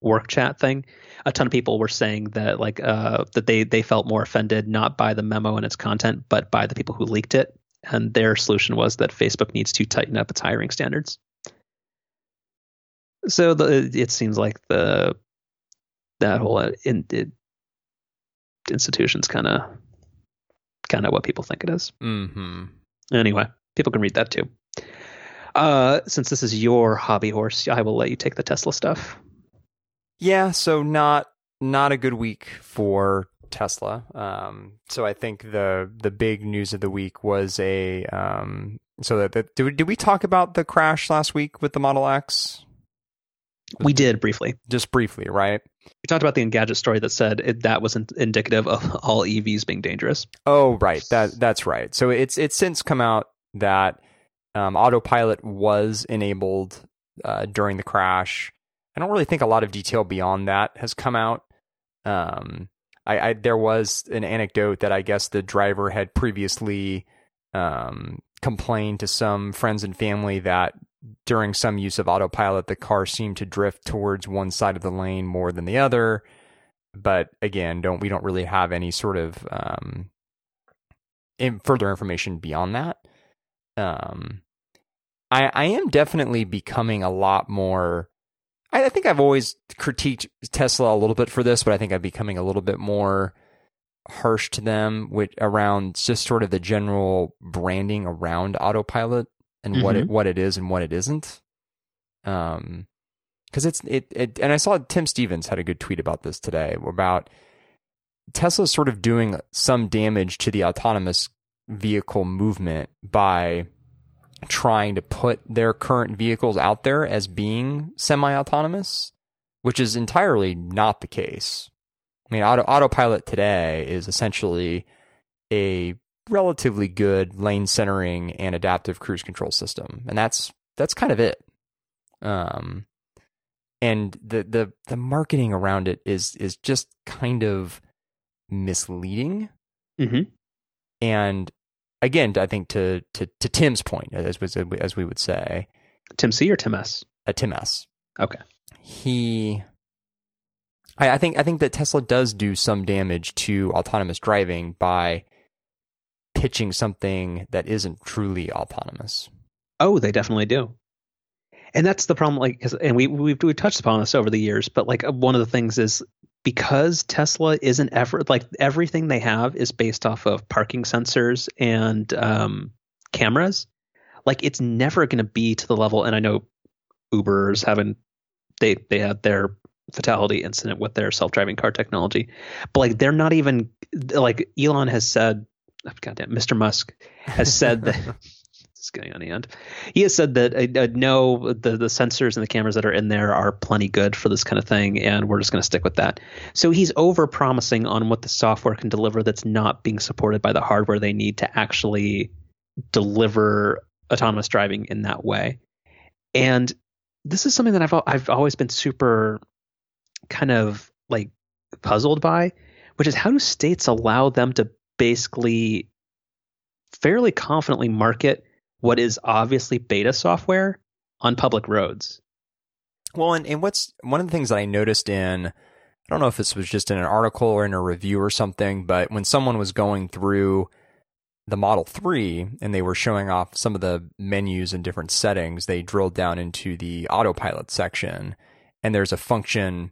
work chat thing, a ton of people were saying that like uh, that they they felt more offended not by the memo and its content, but by the people who leaked it. And their solution was that Facebook needs to tighten up its hiring standards. So the, it seems like the that whole uh, in, it, institution's kind of kind of what people think it is. Mm-hmm. Anyway, people can read that too. Uh, since this is your hobby horse, I will let you take the Tesla stuff. Yeah, so not not a good week for Tesla. Um, so I think the the big news of the week was a um, so that, that did, we, did we talk about the crash last week with the Model X? We did briefly, just briefly, right? We talked about the Engadget story that said it, that was in, indicative of <laughs> all EVs being dangerous. Oh, right. That that's right. So it's it's since come out that um, autopilot was enabled uh, during the crash. I don't really think a lot of detail beyond that has come out. Um, I, I, there was an anecdote that I guess the driver had previously um, complained to some friends and family that during some use of autopilot, the car seemed to drift towards one side of the lane more than the other. But again, don't we don't really have any sort of um, in further information beyond that. Um, I I am definitely becoming a lot more. I, I think I've always critiqued Tesla a little bit for this, but I think I'm becoming a little bit more harsh to them with around just sort of the general branding around autopilot and mm-hmm. what it mm-hmm. what it is and what it isn't. Um, because it's it, it and I saw Tim Stevens had a good tweet about this today about Tesla's sort of doing some damage to the autonomous vehicle movement by trying to put their current vehicles out there as being semi-autonomous, which is entirely not the case. I mean, auto, autopilot today is essentially a relatively good lane centering and adaptive cruise control system, and that's that's kind of it. Um, and the the the marketing around it is is just kind of misleading. Mm-hmm. And again, I think to to to Tim's point, as was as we would say, Tim C or Tim S? A uh, Tim S. Okay. He I, I think I think that Tesla does do some damage to autonomous driving by pitching something that isn't truly autonomous. Oh, they definitely do. And that's the problem. Like, and we we've, we've touched upon this over the years, but like one of the things is because Tesla isn't ever like everything they have is based off of parking sensors and um, cameras. Like, it's never going to be to the level. And I know Uber's having they they had their fatality incident with their self-driving car technology, but like they're not even like Elon has said goddamn, Mr. Musk has said that <laughs> it's getting on the end. He has said that uh, uh, no, the the sensors and the cameras that are in there are plenty good for this kind of thing, and we're just going to stick with that. So he's over promising on what the software can deliver that's not being supported by the hardware they need to actually deliver autonomous driving in that way. And this is something that I've I've always been super kind of like puzzled by, which is how do states allow them to basically fairly confidently market what is obviously beta software on public roads. Well, and, and what's one of the things that I noticed in, I don't know if this was just in an article or in a review or something, but when someone was going through the Model 3 and they were showing off some of the menus and different settings, they drilled down into the autopilot section and there's a function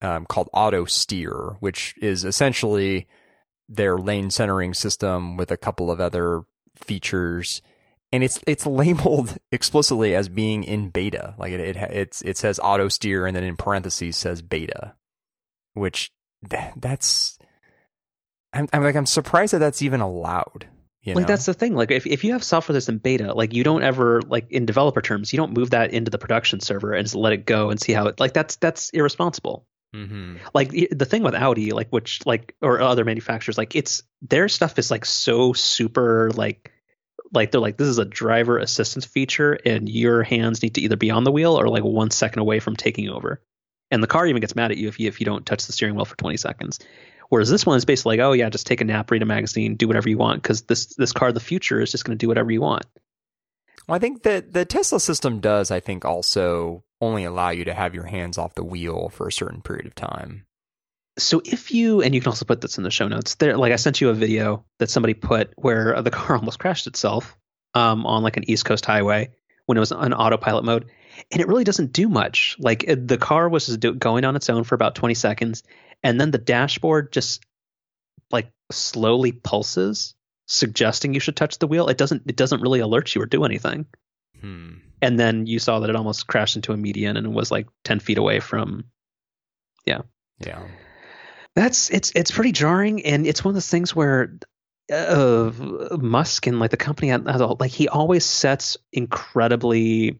um, called auto steer, which is essentially their lane centering system with a couple of other features and it's it's labeled <laughs> explicitly as being in beta. Like it, it it's it says auto steer and then in parentheses says beta which that, that's I'm, I'm like i'm surprised that that's even allowed you like that's the thing. Like if, if you have software that's in beta like you don't ever like in developer terms you don't move that into the production server and just let it go and see how it like that's that's irresponsible. Mm-hmm. Like the thing with Audi, like which like or other manufacturers, like it's their stuff is like so super like like they're like this is a driver assistance feature and your hands need to either be on the wheel or like one second away from taking over. And the car even gets mad at you if you if you don't touch the steering wheel for 20 seconds. Whereas this one is basically like oh yeah just take a nap read a magazine do whatever you want because this this car of the future is just going to do whatever you want. Well, I think that the Tesla system does, I think, also only allow you to have your hands off the wheel for a certain period of time so if you and you can also put this in the show notes there like i sent you a video that somebody put where <laughs> the car almost crashed itself um, on like an east coast highway when it was on autopilot mode. And it really doesn't do much. Like the car was just going on its own for about 20 seconds and then the dashboard just like slowly pulses suggesting you should touch the wheel. It doesn't it doesn't really alert you or do anything. Hmm. and then you saw that it almost crashed into a median and was like 10 feet away from yeah. Yeah that's it's it's pretty jarring, and it's one of those things where uh, Musk and like the company like he always sets incredibly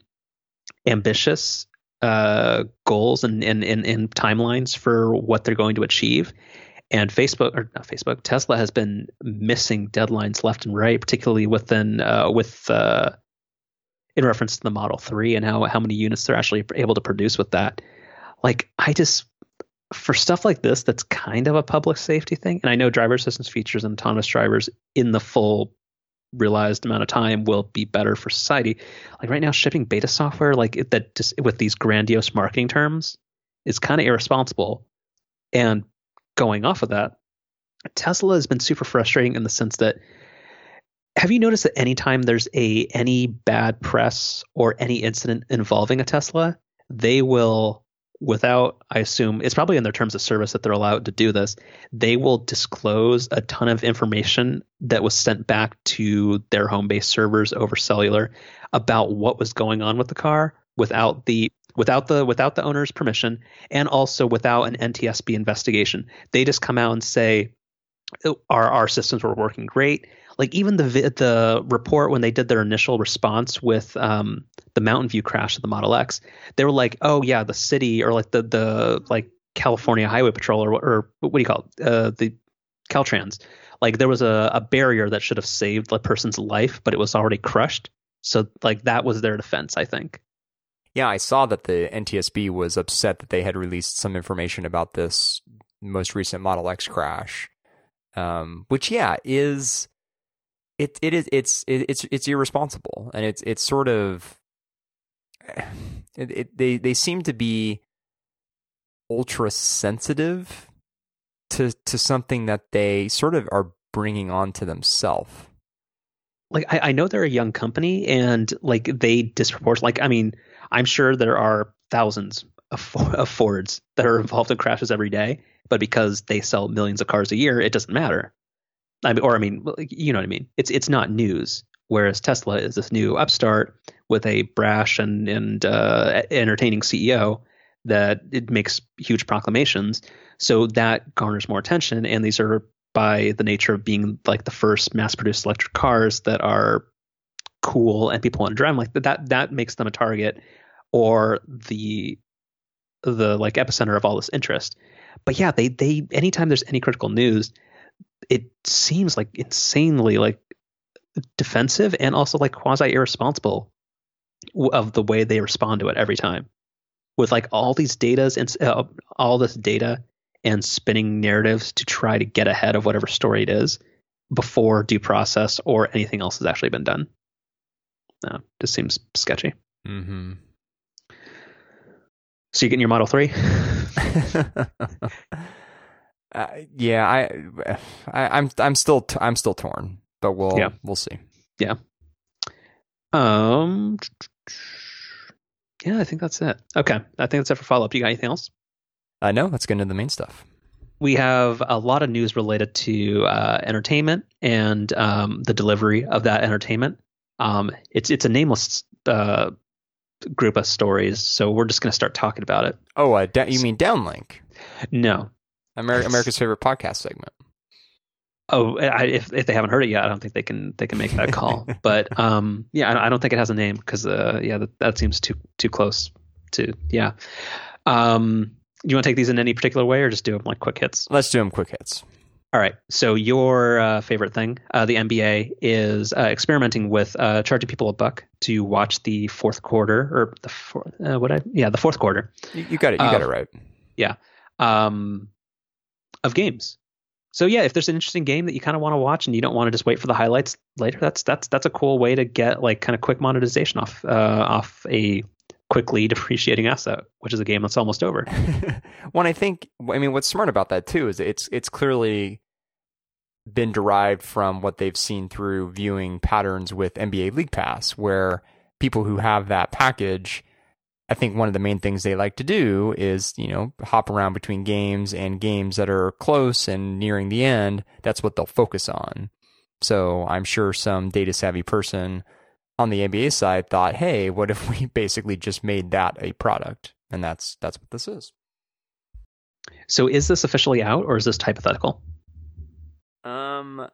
ambitious uh, goals and, and, and, and timelines for what they're going to achieve. And Facebook or not Facebook, Tesla has been missing deadlines left and right, particularly within uh, with uh, in reference to the Model Three and how how many units they're actually able to produce with that. Like I just for stuff like this, that's kind of a public safety thing. And I know driver assistance features and autonomous drivers in the full realized amount of time will be better for society. Like right now, shipping beta software like that just with these grandiose marketing terms is kind of irresponsible. And going off of that, Tesla has been super frustrating in the sense that have you noticed that anytime there's a any bad press or any incident involving a Tesla, they will without i assume it's probably in their terms of service that they're allowed to do this they will disclose a ton of information that was sent back to their home base servers over cellular about what was going on with the car without the without the without the owner's permission and also without an ntsb investigation. They just come out and say oh, our our systems were working great like even the the report when they did their initial response with um, the Mountain View crash of the Model X, they were like, oh yeah, the city or like the the like California Highway Patrol or or what do you call it, uh, the Caltrans, like there was a, a barrier that should have saved the person's life, but it was already crushed. So like that was their defense, I think. Yeah, I saw that the NTSB was upset that they had released some information about this most recent Model X crash, um, which yeah is it it is it's it, it's it's irresponsible. And it's it's sort of <sighs> it, it, they they seem to be ultra sensitive to to something that they sort of are bringing on to themselves like I, I, know they're a young company and like they disproportionate like i mean i'm sure there are thousands of, <laughs> of fords that are involved in crashes every day but because they sell millions of cars a year it doesn't matter I mean, or I mean, you know what I mean. It's it's not news. Whereas Tesla is this new upstart with a brash and and uh, entertaining CEO that it makes huge proclamations. So that garners more attention, and these are by the nature of being like the first mass-produced electric cars that are cool and people want to drive them. Like that, that makes them a target or the the like epicenter of all this interest. But yeah, they they anytime there's any critical news, it seems like insanely like defensive and also like quasi irresponsible of the way they respond to it every time with like all these data and uh, all this data and spinning narratives to try to get ahead of whatever story it is before due process or anything else has actually been done. No, just seems sketchy. Mm-hmm. So you getting your Model Three? <laughs> <laughs> Uh, yeah, I, <sighs> I, I'm, I'm still, t- I'm still torn, but we'll, yeah. we'll see. Yeah. Um. Yeah, I think that's it. Okay, I think that's it for follow up. You got anything else? Uh, no, let's get into the main stuff. We have a lot of news related to uh, entertainment and um, the delivery of that entertainment. Um, it's it's a nameless uh, group of stories, so we're just going to start talking about it. Oh, uh, da- you mean Downlink? No, America's favorite podcast segment. Oh, I, if if they haven't heard it yet, I don't think they can they can make that call. <laughs> but um, yeah, I, I, don't think it has a name because uh, yeah, that, that seems too too close to yeah. Um, Do you want to take these in any particular way, or just do them like quick hits? Let's do them quick hits. All right. So your uh, favorite thing, uh, the NBA, is uh, experimenting with uh, charging people a buck to watch the fourth quarter or the fourth, uh, what I yeah the fourth quarter. You, you got it. You got it right. Yeah. Um, of games. So yeah, if there's an interesting game that you kind of want to watch and you don't want to just wait for the highlights later, that's that's that's a cool way to get like kind of quick monetization off uh, off a quickly <laughs> depreciating asset, which is a game that's almost over. <laughs> One, I think, I mean, what's smart about that too is it's it's clearly been derived from what they've seen through viewing patterns with NBA League Pass, where people who have that package, I think one of the main things they like to do is, you know, hop around between games and games that are close and nearing the end. That's what they'll focus on. So I'm sure some data savvy person on the NBA side thought, hey, what if <laughs> we basically just made that a product? And that's that's what this is. So is this officially out or is this hypothetical? Um,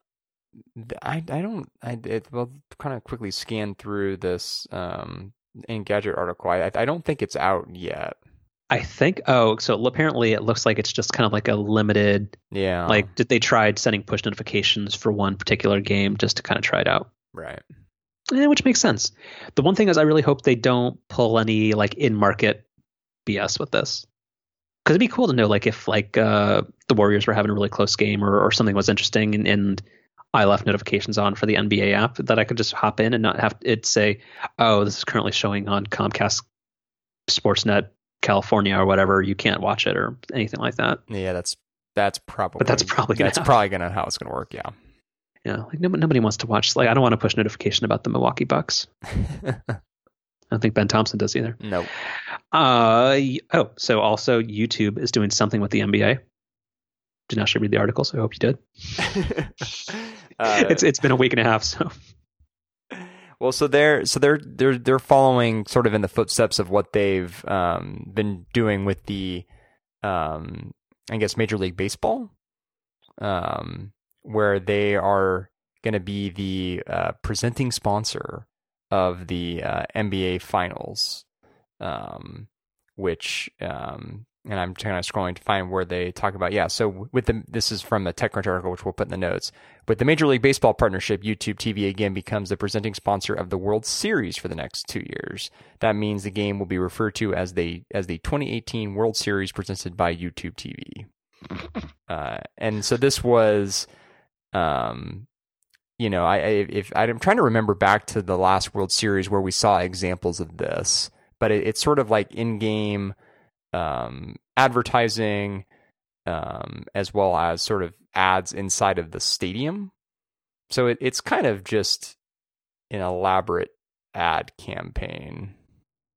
I I don't I it, will kind of quickly scan through this um Engadget article. I I don't think it's out yet. I think oh so apparently it looks like it's just kind of like a limited yeah like did they tried sending push notifications for one particular game just to kind of try it out right eh, which makes sense. The one thing is, I really hope they don't pull any like in market BS with this, because it'd be cool to know like if like uh, the Warriors were having a really close game or, or something was interesting and, and I left notifications on for the NBA app that I could just hop in and not have it say, oh, this is currently showing on Comcast Sportsnet California or whatever. You can't watch it or anything like that. Yeah, that's that's probably but that's probably gonna that's happen. probably gonna how it's gonna work. Yeah. Yeah, like nobody, nobody wants to watch. Like I don't want to push notification about the Milwaukee Bucks. <laughs> I don't think Ben Thompson does either. No. Uh oh, so also YouTube is doing something with the NBA. Did not actually read the article, so I hope you did. <laughs> uh, it's it's been a week and a half, so. <laughs> Well, so they're so they're they're they're following sort of in the footsteps of what they've um, been doing with the, um, I guess Major League Baseball, um, where they are going to be the uh, presenting sponsor of the uh, NBA Finals, um, which um, and I'm kind of scrolling to find where they talk about. Yeah, so with the this is from a TechCrunch article, which we'll put in the notes. With the Major League Baseball partnership, YouTube TV again becomes the presenting sponsor of the World Series for the next two years. That means the game will be referred to as the as the 2018 World Series presented by YouTube TV. <laughs> Uh, and so this was um, you know, I, if I'm trying to remember back to the last World Series where we saw examples of this, but it, it's sort of like in-game um, advertising, um, as well as sort of ads inside of the stadium. So it, it's kind of just an elaborate ad campaign.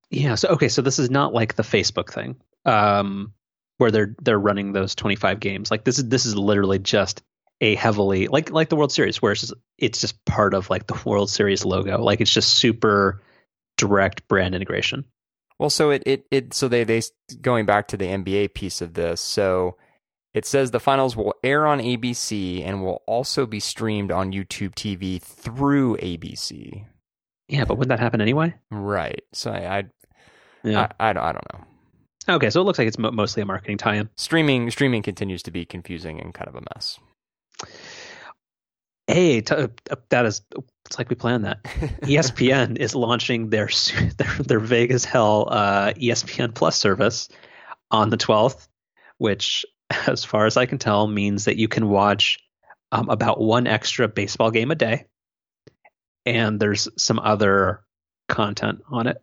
Yeah. So okay. So this is not like the Facebook thing, um, where they're they're running those 25 games. Like this is this is literally just a heavily like like the World Series, where it's just, it's just part of like the World Series logo. Like it's just super direct brand integration. Well, so it it, it so they they going back to the NBA piece of this. So it says the finals will air on ABC and will also be streamed on YouTube TV through ABC. Yeah, but would that happen anyway? Right. So I, I Yeah. I, I, don't, I don't know. okay. So it looks like it's mostly a marketing tie-in. Streaming streaming continues to be confusing and kind of a mess. Hey, t- uh, that is it's like we planned that. <laughs> ESPN is launching their <laughs> their, their vague as hell uh, ESPN Plus service on the 12th, which, <laughs> as far as I can tell, means that you can watch um, about one extra baseball game a day, and there's some other content on it.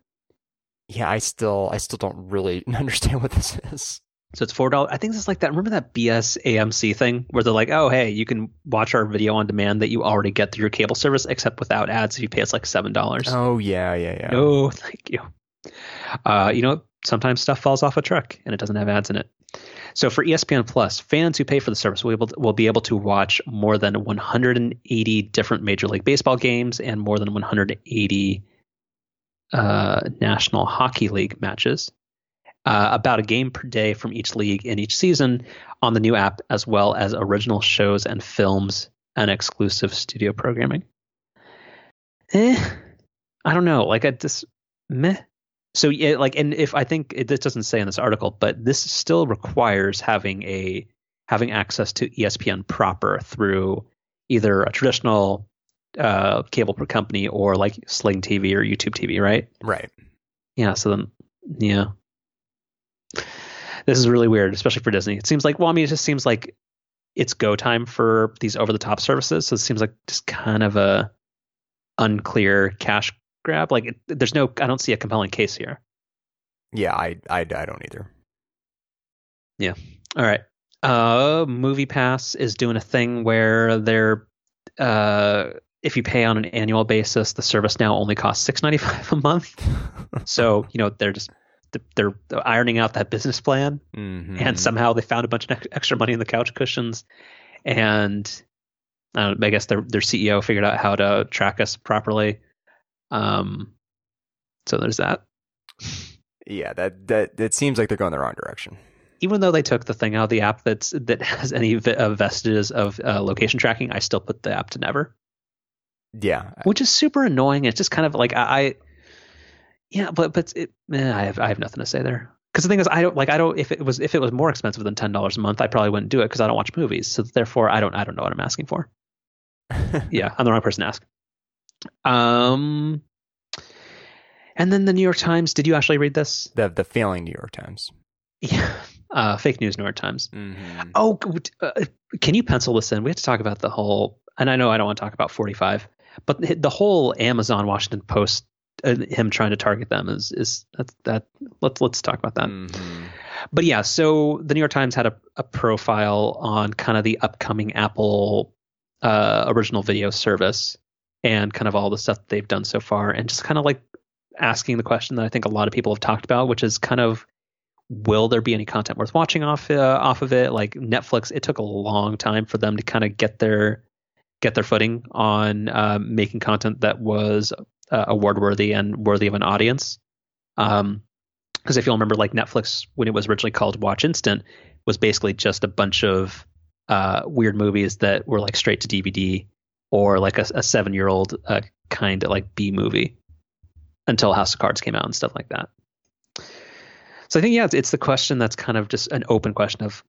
Yeah, I still I still don't really understand what this is. So it's four dollars. I think it's like that. Remember that BS AMC thing where they're like, "Oh, hey, you can watch our video on demand that you already get through your cable service, except without ads if you pay us like seven dollars." Oh yeah, yeah, yeah. No, thank you. Uh, you know, sometimes stuff falls off a truck and it doesn't have ads in it. So for ESPN Plus, fans who pay for the service will be able to, will be able to watch more than 180 different Major League Baseball games and more than 180 uh, National Hockey League matches. Uh, about a game per day from each league in each season on the new app, as well as original shows and films and exclusive studio programming. Eh, I don't know. Like I just meh. So yeah, like, and if I think it, this doesn't say in this article, but this still requires having a having access to ESPN proper through either a traditional uh, cable per company or like Sling TV or YouTube TV, right? Right. Yeah. So then, yeah, this is really weird, especially for Disney. It seems like, well, I mean, it just seems like it's go time for these over the top services. So it seems like just kind of a unclear cash grab. Like, it, there's no, I don't see a compelling case here. Yeah, I, I, I don't either. Yeah. All right. Uh, Movie Pass is doing a thing where they're, uh, if you pay on an annual basis, the service now only costs six ninety five a month. <laughs> so you know they're just they're, ironing out that business plan, mm-hmm. and somehow they found a bunch of extra money in the couch cushions, and uh, I guess their their CEO figured out how to track us properly. Um, so there's that. Yeah, that that it seems like they're going the wrong direction. Even though they took the thing out of the app that's that has any uh, vestiges of uh, location tracking, I still put the app to never. Yeah, which is super annoying. It's just kind of like I, I yeah, but but it, eh, I have I have nothing to say there. Because the thing is, I don't like I don't if it was if it was more expensive than ten dollars a month, I probably wouldn't do it because I don't watch movies. So therefore, I don't I don't know what I'm asking for. <laughs> yeah, I'm the wrong person to ask. Um, and then the New York Times. Did you actually read this? The the failing New York Times. Yeah, <laughs> uh, fake news New York Times. Mm-hmm. Oh, uh, can you pencil this in? We have to talk about the whole. And I know I don't want to talk about 45, but the whole Amazon Washington Post uh, him trying to target them is is that that let's let's talk about that. Mm-hmm. But yeah, so the New York Times had a, a profile on kind of the upcoming Apple uh, original video service and kind of all the stuff they've done so far, and just kind of like asking the question that I think a lot of people have talked about, which is kind of will there be any content worth watching off uh, off of it? Like Netflix, it took a long time for them to kind of get their get their footing on uh, making content that was uh, award worthy and worthy of an audience. Um, because if you'll remember, like Netflix, when it was originally called Watch Instant, was basically just a bunch of uh, weird movies that were like straight to DVD or like a, a seven year old uh, kind of like B movie until House of Cards came out and stuff like that. So I think yeah, it's, it's the question that's kind of just an open question of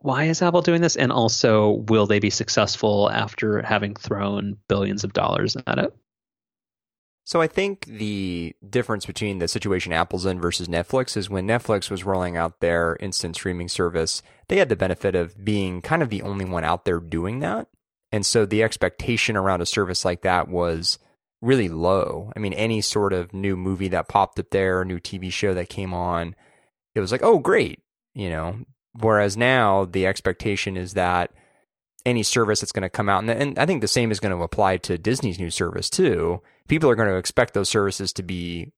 why is Apple doing this? And also, will they be successful after having thrown billions of dollars at it? So I think the difference between the situation Apple's in versus Netflix is when Netflix was rolling out their instant streaming service, they had the benefit of being kind of the only one out there doing that. And so the expectation around a service like that was really low. I mean, any sort of new movie that popped up there, new TV show that came on, it was like, oh, great, you know, Whereas now the expectation is that any service that's going to come out, and, and I think the same is going to apply to Disney's new service too. People are going to expect those services to be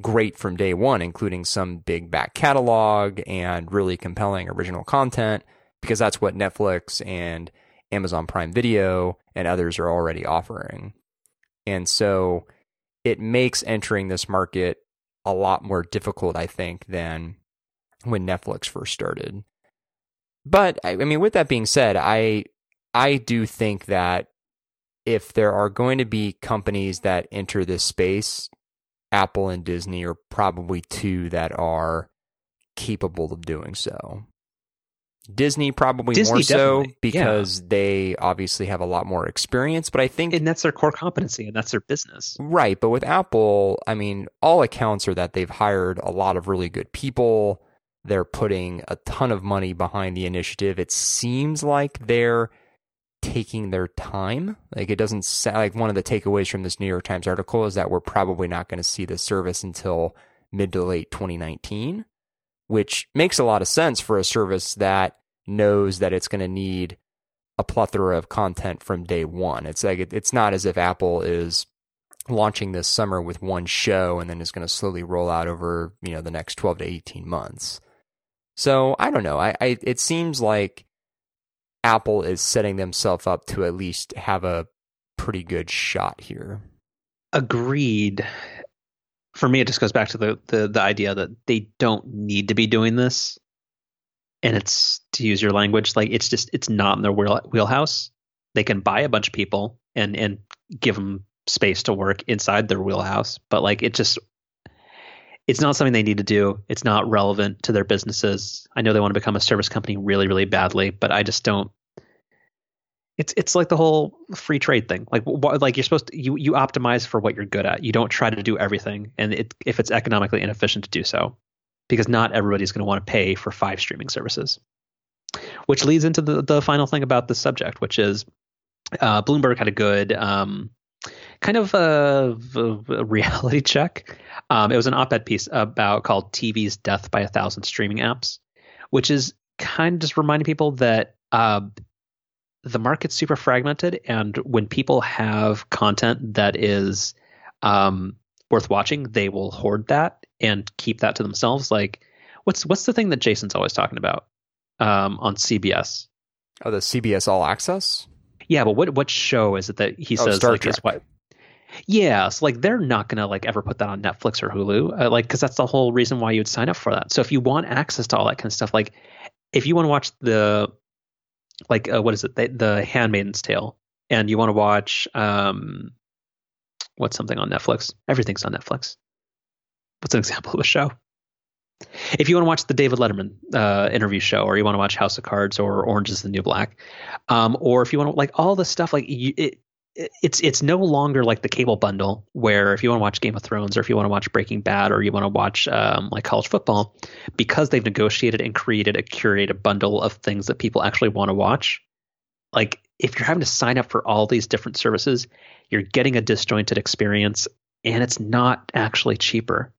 great from day one, including some big back catalog and really compelling original content, because that's what Netflix and Amazon Prime Video and others are already offering. And so it makes entering this market a lot more difficult, I think, than when Netflix first started. But I mean, with that being said, I I do think that if there are going to be companies that enter this space, Apple and Disney are probably two that are capable of doing so. Disney probably Disney more so because yeah. they obviously have a lot more experience, but I think and that's their core competency and that's their business. Right, but with Apple, I mean, all accounts are that they've hired a lot of really good people. They're putting a ton of money behind the initiative. It seems like they're taking their time. Like it doesn't sound like one of the takeaways from this New York Times article is that we're probably not going to see the service until mid to late 2019, which makes a lot of sense for a service that knows that it's going to need a plethora of content from day one. It's like it, it's not as if Apple is launching this summer with one show and then is going to slowly roll out over, you know, the next 12 to 18 months. So I don't know. I, I it seems like Apple is setting themselves up to at least have a pretty good shot here. Agreed. For me, it just goes back to the, the the idea that they don't need to be doing this, and it's to use your language, like it's just it's not in their wheel, wheelhouse. They can buy a bunch of people and and give them space to work inside their wheelhouse, but like it just it's not something they need to do. It's not relevant to their businesses. I know they want to become a service company really, really badly, but I just don't. It's it's like the whole free trade thing. Like what, like you're supposed to you you optimize for what you're good at. You don't try to do everything, and it, if it's economically inefficient to do so, because not everybody's going to want to pay for five streaming services. Which leads into the the final thing about this subject, which is uh, Bloomberg had a good um, kind of a, a reality <laughs> check. Um, it was an op-ed piece about called "TV's Death by a Thousand Streaming Apps," which is kind of just reminding people that uh, the market's super fragmented, and when people have content that is um, worth watching, they will hoard that and keep that to themselves. Like, what's what's the thing that Jason's always talking about um, on CBS? Oh, the CBS All Access. Yeah, but what what show is it that he oh, says Star like Trek. is what? Yeah, so like they're not gonna like ever put that on Netflix or Hulu, uh, like because that's the whole reason why you'd sign up for that. So if you want access to all that kind of stuff, like if you want to watch the like uh, what is it, the, the Handmaid's Tale, and you want to watch um, what's something on Netflix? Everything's on Netflix. What's an <laughs> example of a show? If you want to watch the David Letterman uh, interview show, or you want to watch House of Cards or Orange Is the New Black, um, or if you want to like all the stuff, like you, it, it's it's no longer like the cable bundle where if you want to watch Game of Thrones or if you want to watch Breaking Bad or you want to watch um, like college football, because they've negotiated and created a curated bundle of things that people actually want to watch. Like if you're having to sign up for all these different services, you're getting a disjointed experience, and it's not actually cheaper.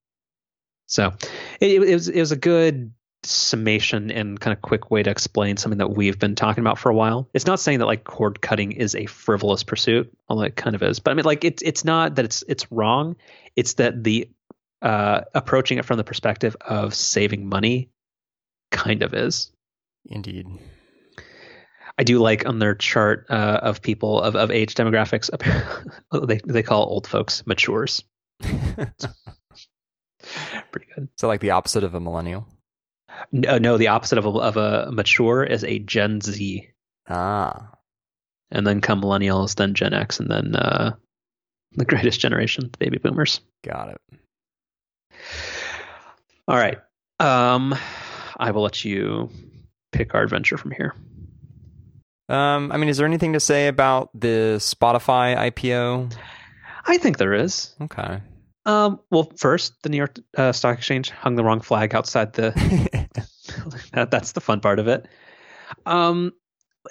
So it, it was it was a good summation and kind of quick way to explain something that we've been talking about for a while. It's not saying that like cord cutting is a frivolous pursuit, although it kind of is. But I mean, like it's it's not that it's it's wrong. It's that the uh, approaching it from the perspective of saving money kind of is. Indeed. I do like on their chart uh, of people of, of age demographics, <laughs> they they call old folks matures. <laughs> <laughs> Pretty good. So like the opposite of a millennial. No, no, the opposite of a, of a mature is a Gen Z. Ah. And then come millennials, then Gen X, and then uh, the <laughs> greatest generation, the baby boomers. Got it. All right. Um, I will let you pick our adventure from here. Um, I mean, is there anything to say about the Spotify IPO? I think there is. Okay. Um, well, first, the New York uh, Stock Exchange hung the wrong flag outside the. that, <laughs> <laughs> that's the fun part of it. Um,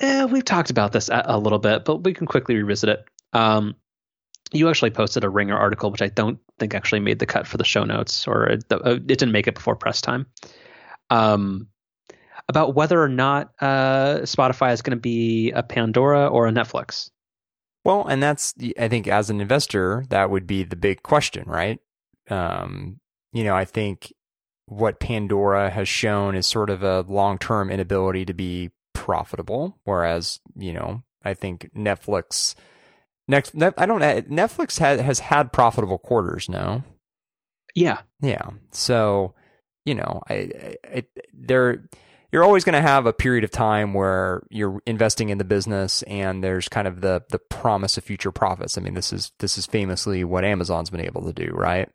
eh, we've talked about this a, a, little bit, but we can quickly revisit it. Um, you actually posted a Ringer article, which I don't think actually made the cut for the show notes, or it, uh, it didn't make it before press time. Um, about whether or not uh, Spotify is going to be a Pandora or a Netflix. Well, and that's I think as an investor, that would be the big question, right? Um, you know, I think what Pandora has shown is sort of a long-term inability to be profitable, whereas you know, I think Netflix, next, I don't, Netflix has has had profitable quarters, no? Yeah, yeah. So, you know, I, I, I they're you're always going to have a period of time where you're investing in the business and there's kind of the the promise of future profits. I mean, this is this is famously what Amazon's been able to do, right?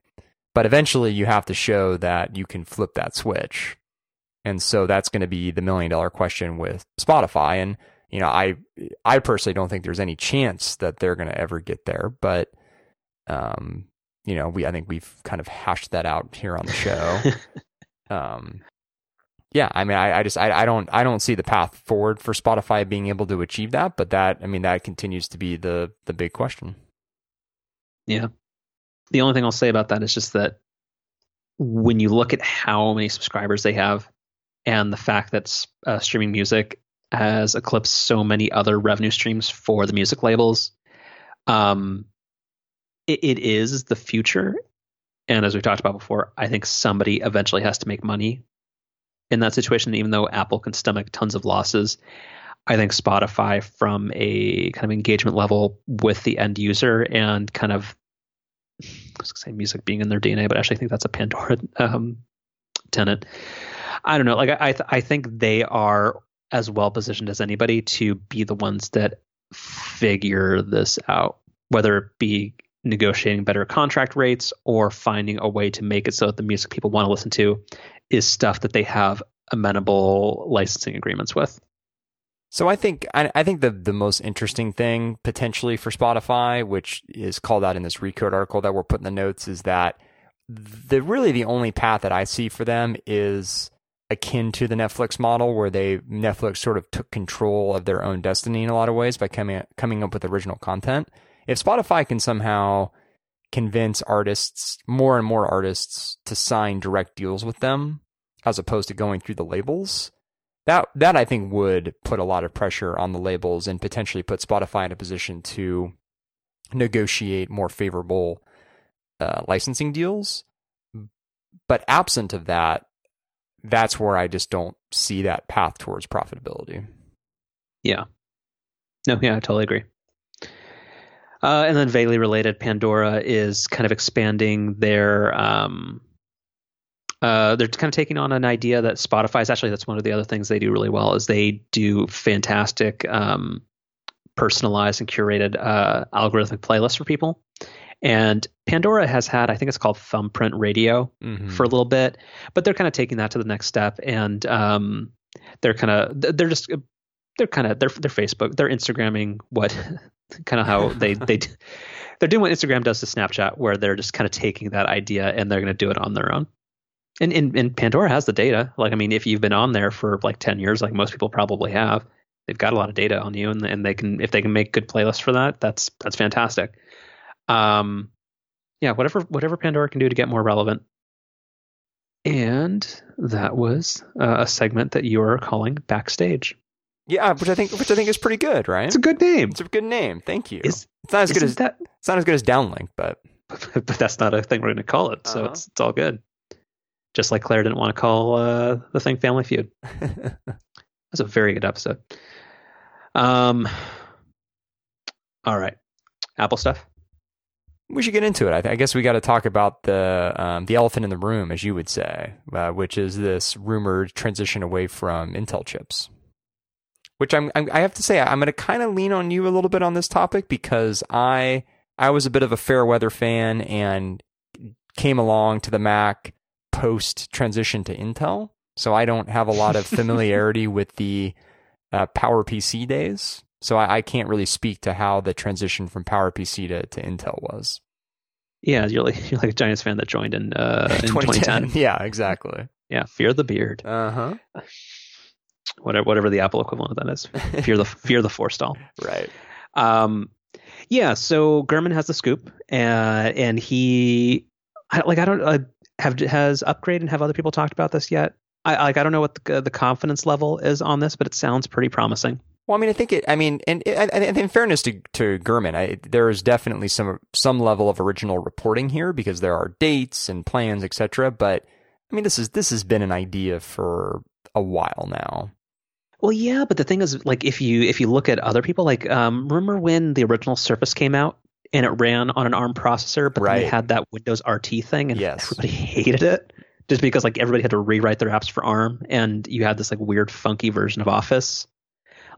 But eventually you have to show that you can flip that switch. And so that's going to be the million dollar question with Spotify and you know, I I personally don't think there's any chance that they're going to ever get there, but um you know, we I think we've kind of hashed that out here on the show. <laughs> um yeah, I mean, I, I just I, I don't I don't see the path forward for Spotify being able to achieve that, but that I mean that continues to be the the big question. Yeah, the only thing I'll say about that is just that when you look at how many subscribers they have and the fact that uh, streaming music has eclipsed so many other revenue streams for the music labels, um, it, it is the future. And as we've talked about before, I think somebody eventually has to make money in that situation, even though Apple can stomach tons of losses. I think Spotify, from a kind of engagement level with the end user and kind of, I was to say music being in their DNA, but I actually think that's a Pandora um, tenant. I don't know. Like I, th- I think they are as well positioned as anybody to be the ones that figure this out, whether it be negotiating better contract rates or finding a way to make it so that the music people want to listen to is stuff that they have amenable licensing agreements with. So I think I, I, think the the most interesting thing potentially for Spotify, which is called out in this Recode article that we're putting the notes, is that the really the only path that I see for them is akin to the Netflix model, where they Netflix sort of took control of their own destiny in a lot of ways by coming coming up with original content. If Spotify can somehow convince artists, more and more artists, to sign direct deals with them, as opposed to going through the labels, that that I think would put a lot of pressure on the labels and potentially put Spotify in a position to negotiate more favorable uh, licensing deals. But absent of that, that's where I just don't see that path towards profitability. Yeah. No, yeah, I totally agree. Uh, and then vaguely related, Pandora is kind of expanding their. Um, uh, they're kind of taking on an idea that Spotify is actually that's one of the other things they do really well is they do fantastic um, personalized and curated uh, algorithmic playlists for people. And Pandora has had, I think it's called Thumbprint Radio mm-hmm. for a little bit, but they're kind of taking that to the next step, and um, they're kind of they're just they're kind of they're they're Facebook, they're Instagramming what <laughs> kind of how they they <laughs> they're doing what Instagram does to Snapchat, where they're just kind of taking that idea and they're going to do it on their own. And, and and Pandora has the data. Like I mean, if you've been on there for like ten years, like most people probably have, they've got a lot of data on you, and and they can if they can make good playlists for that, that's that's fantastic. Um, yeah, whatever whatever Pandora can do to get more relevant. And that was uh, a segment that you are calling backstage. Yeah, which I think which I think is pretty good, right? It's a good name. It's a good name. Thank you. Is, it's not as good as that. It's not as good as downlink, but <laughs> but that's not a thing we're going to call it. So uh-huh. it's it's all good. Just like Claire didn't want to call uh, the thing Family Feud. <laughs> that's a very good episode. Um. All right, Apple stuff we should get into it. I, I guess we got to talk about the um, the elephant in the room, as you would say, uh, which is this rumored transition away from Intel chips. Which I'm, I'm I have to say I'm going to kind of lean on you a little bit on this topic because I I was a bit of a fair weather fan and came along to the Mac post transition to Intel, so I don't have a lot of familiarity <laughs> with the uh, PowerPC days. So I, I, can't really speak to how the transition from PowerPC to, to Intel was. Yeah, you're like you're like a Giants fan that joined in, uh, in <laughs> 2010. 2010. Yeah, exactly. Yeah, fear the beard. Uh huh. <laughs> Whatever, whatever the Apple equivalent of that is. Fear the <laughs> fear the Forstall. Right. Um, yeah. So Gurman has the scoop, uh, and he, I, like, I don't uh, have has upgrade and have other people talked about this yet. I like I don't know what the, the confidence level is on this, but it sounds pretty promising. Well, I mean, I think it. I mean, and, and in fairness to to Gurman, I, there is definitely some some level of original reporting here because there are dates and plans, etc. But I mean, this is this has been an idea for a while now. Well, yeah, but the thing is, like, if you if you look at other people, like, um, remember when the original Surface came out and it ran on an ARM processor, but right. they had that Windows RT thing, and yes. everybody <laughs> hated it just because like everybody had to rewrite their apps for ARM, and you had this like weird, funky version of Office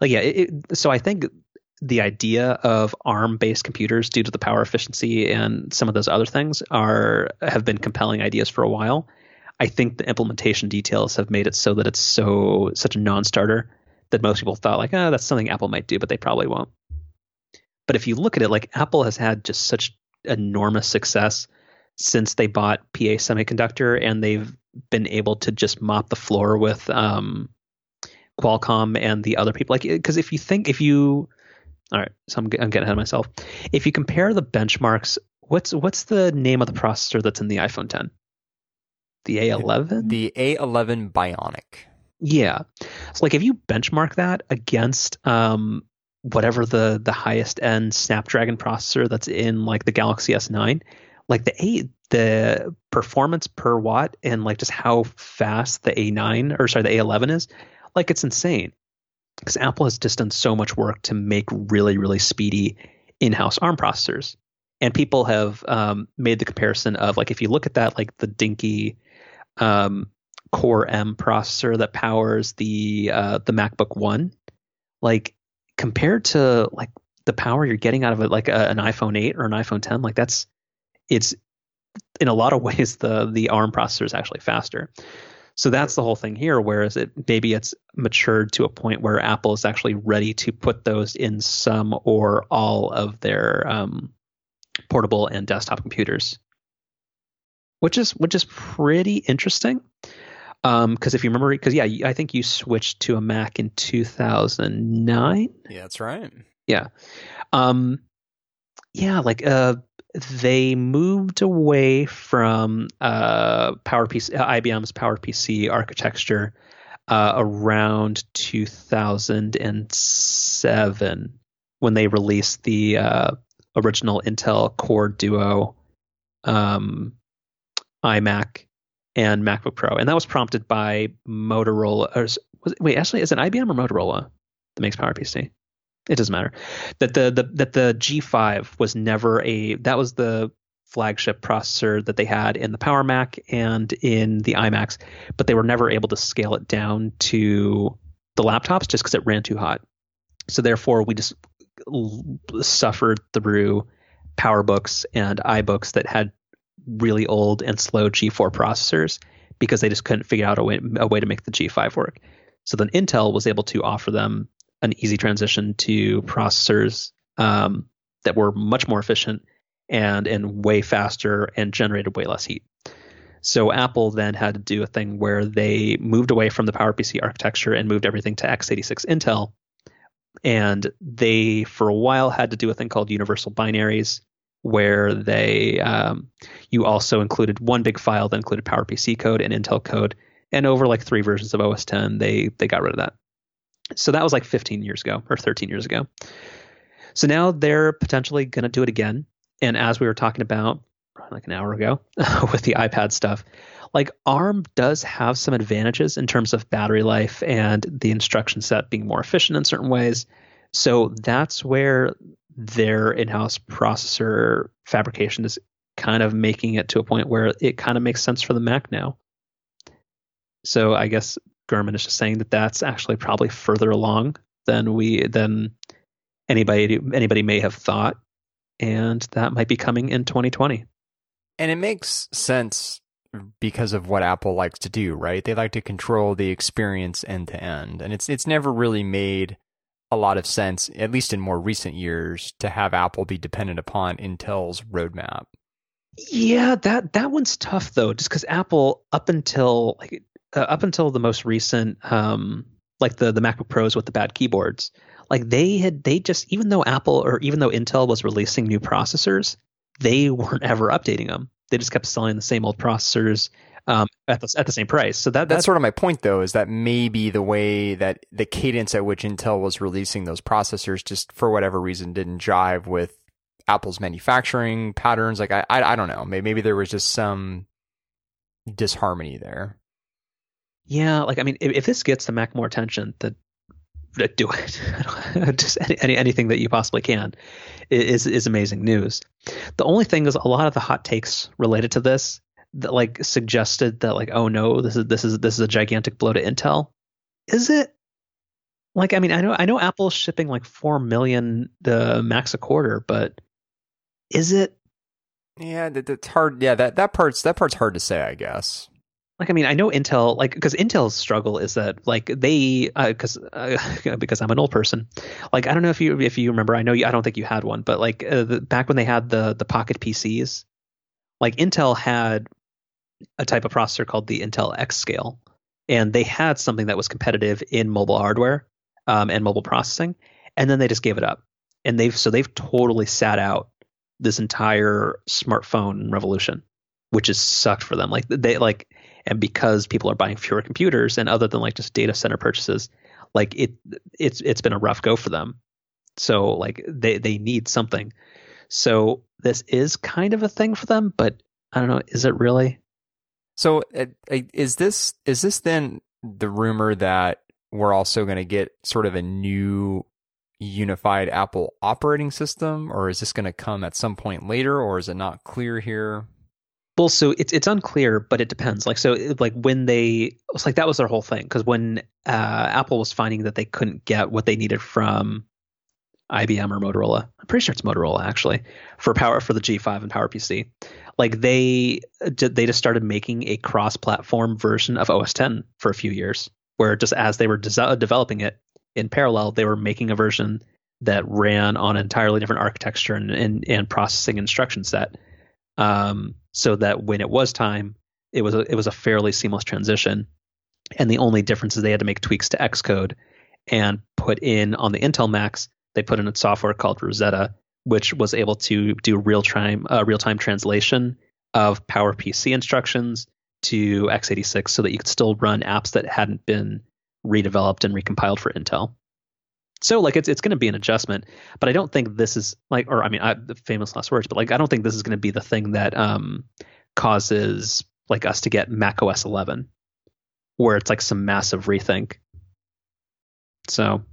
like yeah it, it, so i think the idea of arm based computers due to the power efficiency and some of those other things are have been compelling ideas for a while i think the implementation details have made it so that it's so such a non-starter that most people thought like oh that's something apple might do but they probably won't but if you look at it like apple has had just such enormous success since they bought pa semiconductor and they've been able to just mop the floor with um, Qualcomm and the other people. Like, because if you think, if you, all right, so I'm, I'm getting ahead of myself. If you compare the benchmarks, what's what's the name of the processor that's in the iPhone 10? The A11. The A11 Bionic. Yeah. So like, if you benchmark that against um, whatever the the highest end Snapdragon processor that's in like the Galaxy S9, like the A the performance per watt and like just how fast the A9 or sorry the A11 is like it's insane because Apple has just done so much work to make really, really speedy in-house ARM processors. And people have um, made the comparison of like if you look at that, like the dinky um, Core M processor that powers the uh, the MacBook One, like compared to like the power you're getting out of it, like a, an iPhone 8 or an iPhone 10, like that's it's in a lot of <laughs> ways the the ARM processor is actually faster. So that's the whole thing here. Whereas it maybe it's matured to a point where Apple is actually ready to put those in some or all of their um, portable and desktop computers, which is which is pretty interesting. Because um, if you remember, because yeah, I think you switched to a Mac in 2009. Yeah, that's right. Yeah, um, yeah, like uh, they moved away from uh, PowerPC, uh, IBM's PowerPC architecture uh, around 2007 when they released the uh, original Intel Core Duo um, iMac and MacBook Pro, and that was prompted by Motorola. Or, was, wait, actually, is it IBM or Motorola that makes PowerPC? it doesn't matter that the, the that the G5 was never a that was the flagship processor that they had in the Power Mac and in the iMacs, but they were never able to scale it down to the laptops just because it ran too hot. So therefore, we just suffered through PowerBooks and iBooks that had really old and slow G4 processors because they just couldn't figure out a way, a way to make the G5 work. So then Intel was able to offer them an easy transition to processors um, that were much more efficient and and way faster and generated way less heat. So Apple then had to do a thing where they moved away from the PowerPC architecture and moved everything to x86 Intel. And they, for a while, had to do a thing called universal binaries, where they um, you also included one big file that included PowerPC code and Intel code. And over like three versions of OS 10, they they got rid of that. So that was like 15 years ago or 13 years ago. So now they're potentially going to do it again. And as we were talking about like an hour ago <laughs> with the iPad stuff, like ARM does have some advantages in terms of battery life and the instruction set being more efficient in certain ways. So that's where their in-house processor fabrication is kind of making it to a point where it kind of makes sense for the Mac now. So I guess Gurman is just saying that that's actually probably further along than we than anybody anybody may have thought, and that might be coming in 2020. And it makes sense because of what Apple likes to do, right? They like to control the experience end to end, and it's it's never really made a lot of sense, at least in more recent years, to have Apple be dependent upon Intel's roadmap. Yeah, that that one's tough though, just because Apple up until like uh, up until the most recent, um, like the the MacBook Pros with the bad keyboards, like they had they just even though Apple or even though Intel was releasing new processors, they weren't ever updating them. They just kept selling the same old processors um, at the at the same price. So that that's, sort of my point, though, is that maybe the way that the cadence at which Intel was releasing those processors just for whatever reason didn't jive with Apple's manufacturing patterns. Like I I, I don't know. Maybe, maybe there was just some disharmony there. Yeah, like I mean, if, if this gets the Mac more attention, then do it. <laughs> <laughs> Just any, anything that you possibly can is is amazing news. The only thing is a lot of the hot takes related to this that like suggested that like oh no this is this is this is a gigantic blow to Intel. Is it? Like I mean I know I know Apple's shipping like four million the Macs a quarter, but is it? Yeah, that, that's hard. Yeah, that that part's that part's hard to say. I guess like I mean I know Intel like because Intel's struggle is that like they because uh, uh, <laughs> because I'm an old person like I don't know if you if you remember I know you, I don't think you had one but like uh, the, back when they had the the Pocket PCs like Intel had a type of processor called the Intel X Scale and they had something that was competitive in mobile hardware um, and mobile processing and then they just gave it up. And they've so they've totally sat out this entire smartphone revolution which has sucked for them. Like they like and because people are buying fewer computers and other than like just data center purchases like it it's it's been a rough go for them. So like they they need something. So this is kind of a thing for them but i don't know is it really so uh, is this is this then the rumor that we're also going to get sort of a new unified apple operating system or is this going to come at some point later or is it not clear here well, so it's it's unclear, but it depends. Like so, like when they it's like that was their whole thing because when uh, Apple was finding that they couldn't get what they needed from IBM or Motorola. I'm pretty sure it's Motorola actually for power for the G5 and PowerPC. Like they they just started making a cross-platform version of OS 10 for a few years, where just as they were de- developing it in parallel, they were making a version that ran on an entirely different architecture and and, and processing instruction set, um, so that when it was time, it was a, it was a fairly seamless transition. And the only difference is they had to make tweaks to Xcode and put in on the Intel Macs, they put in a software called Rosetta, which was able to do real time uh, real time translation of PowerPC instructions to x86 so that you could still run apps that hadn't been redeveloped and recompiled for Intel. So like it's it's going to be an adjustment, but I don't think this is like or I mean I, the famous last words, but like I don't think this is going to be the thing that um, causes like us to get Mac OS 11, where it's like some massive rethink. So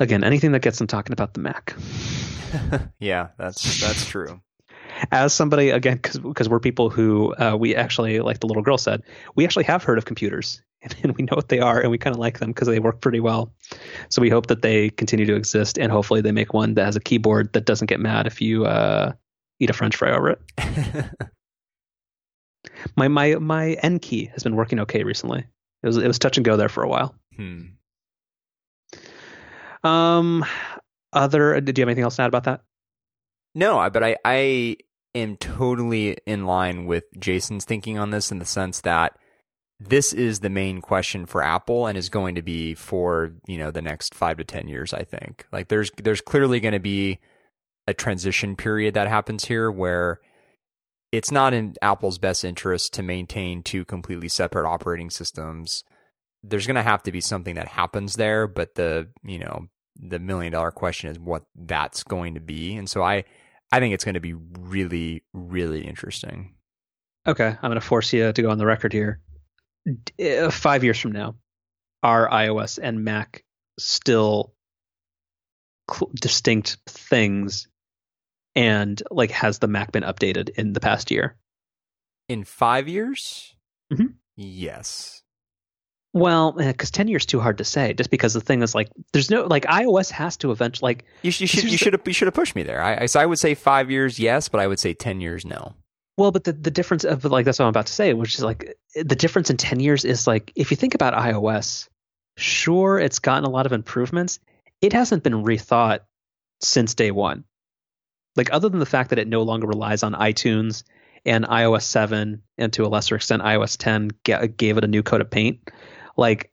again, anything that gets them talking about the Mac. <laughs> yeah, that's that's true. As somebody again, because we're people who uh, we actually, like the little girl said, we actually have heard of computers <laughs> and, we know what they are and we kind of like them because they work pretty well. So we hope that they continue to exist and hopefully they make one that has a keyboard that doesn't get mad if you uh, eat a French fry over it. <laughs> my my my N key has been working okay recently. It was it was touch and go there for a while. Hmm. Um, other. do you have anything else to add about that? No, but I I am totally in line with Jason's thinking on this in the sense that this is the main question for Apple and is going to be for you know the next five to ten years. I think like there's there's clearly going to be a transition period that happens here where it's not in Apple's best interest to maintain two completely separate operating systems. There's going to have to be something that happens there, but the, you know, the million dollar question is what that's going to be. And so I I think it's going to be really really interesting. Okay, I'm going to force you to go on the record here. Uh, 5 years from now, are iOS and Mac still cl- distinct things and like has the Mac been updated in the past year? In five years? Mm-hmm. Yes. Well, eh, because ten years too hard to say. Just because the thing is like, there's no like iOS has to eventually like. You, you should you should have you should have pushed me there. I, I so I would say five years yes, but I would say ten years no. Well, but the, the difference of like that's what I'm about to say, which is like the difference in ten years is like if you think about iOS, sure it's gotten a lot of improvements. It hasn't been rethought since day one like other than the fact that it no longer relies on iTunes and iOS 7 and to a lesser extent iOS 10 gave it a new coat of paint, like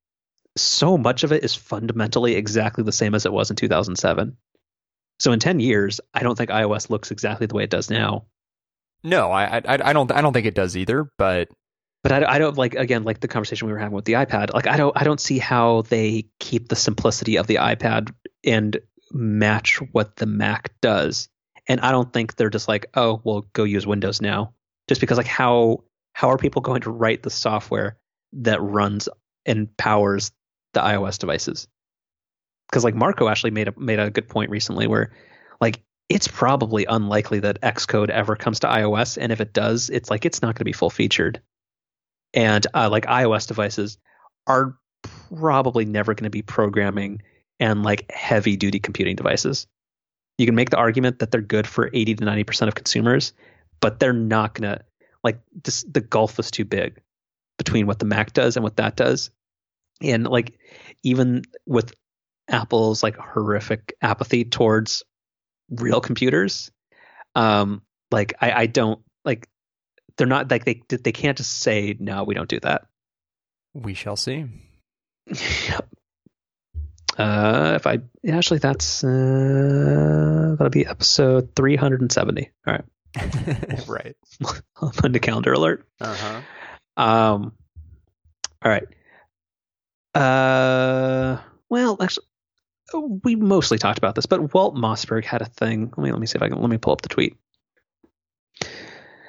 so much of it is fundamentally exactly the same as it was in 2007. So in 10 years, I don't think iOS looks exactly the way it does now. No, I I, I don't I don't think it does either, but but I, I, don't like again like the conversation we were having with the iPad. Like I don't I don't see how they keep the simplicity of the iPad and match what the Mac does and I don't think they're just like, oh, well, go use Windows now, just because like how how are people going to write the software that runs and powers the iOS devices? Because like Marco actually made a made a good point recently where like it's probably unlikely that Xcode ever comes to iOS, and if it does, it's like it's not going to be full featured. And uh, like iOS devices are probably never going to be programming and like heavy duty computing devices you can make the argument that they're good for 80 to 90% of consumers, but they're not going to like this, the gulf is too big between what the Mac does and what that does. And like even with Apple's like horrific apathy towards real computers, um, like I, I don't like they're not like they they can't just say no, we don't do that. We shall see. <laughs> Uh, if I actually, that's uh, that'll be episode 370. All right, <laughs> right. <laughs> On the calendar alert. Uh huh. Um. All right. Uh. Well, actually, we mostly talked about this, but Walt Mossberg had a thing. Let me let me see if I can let me pull up the tweet.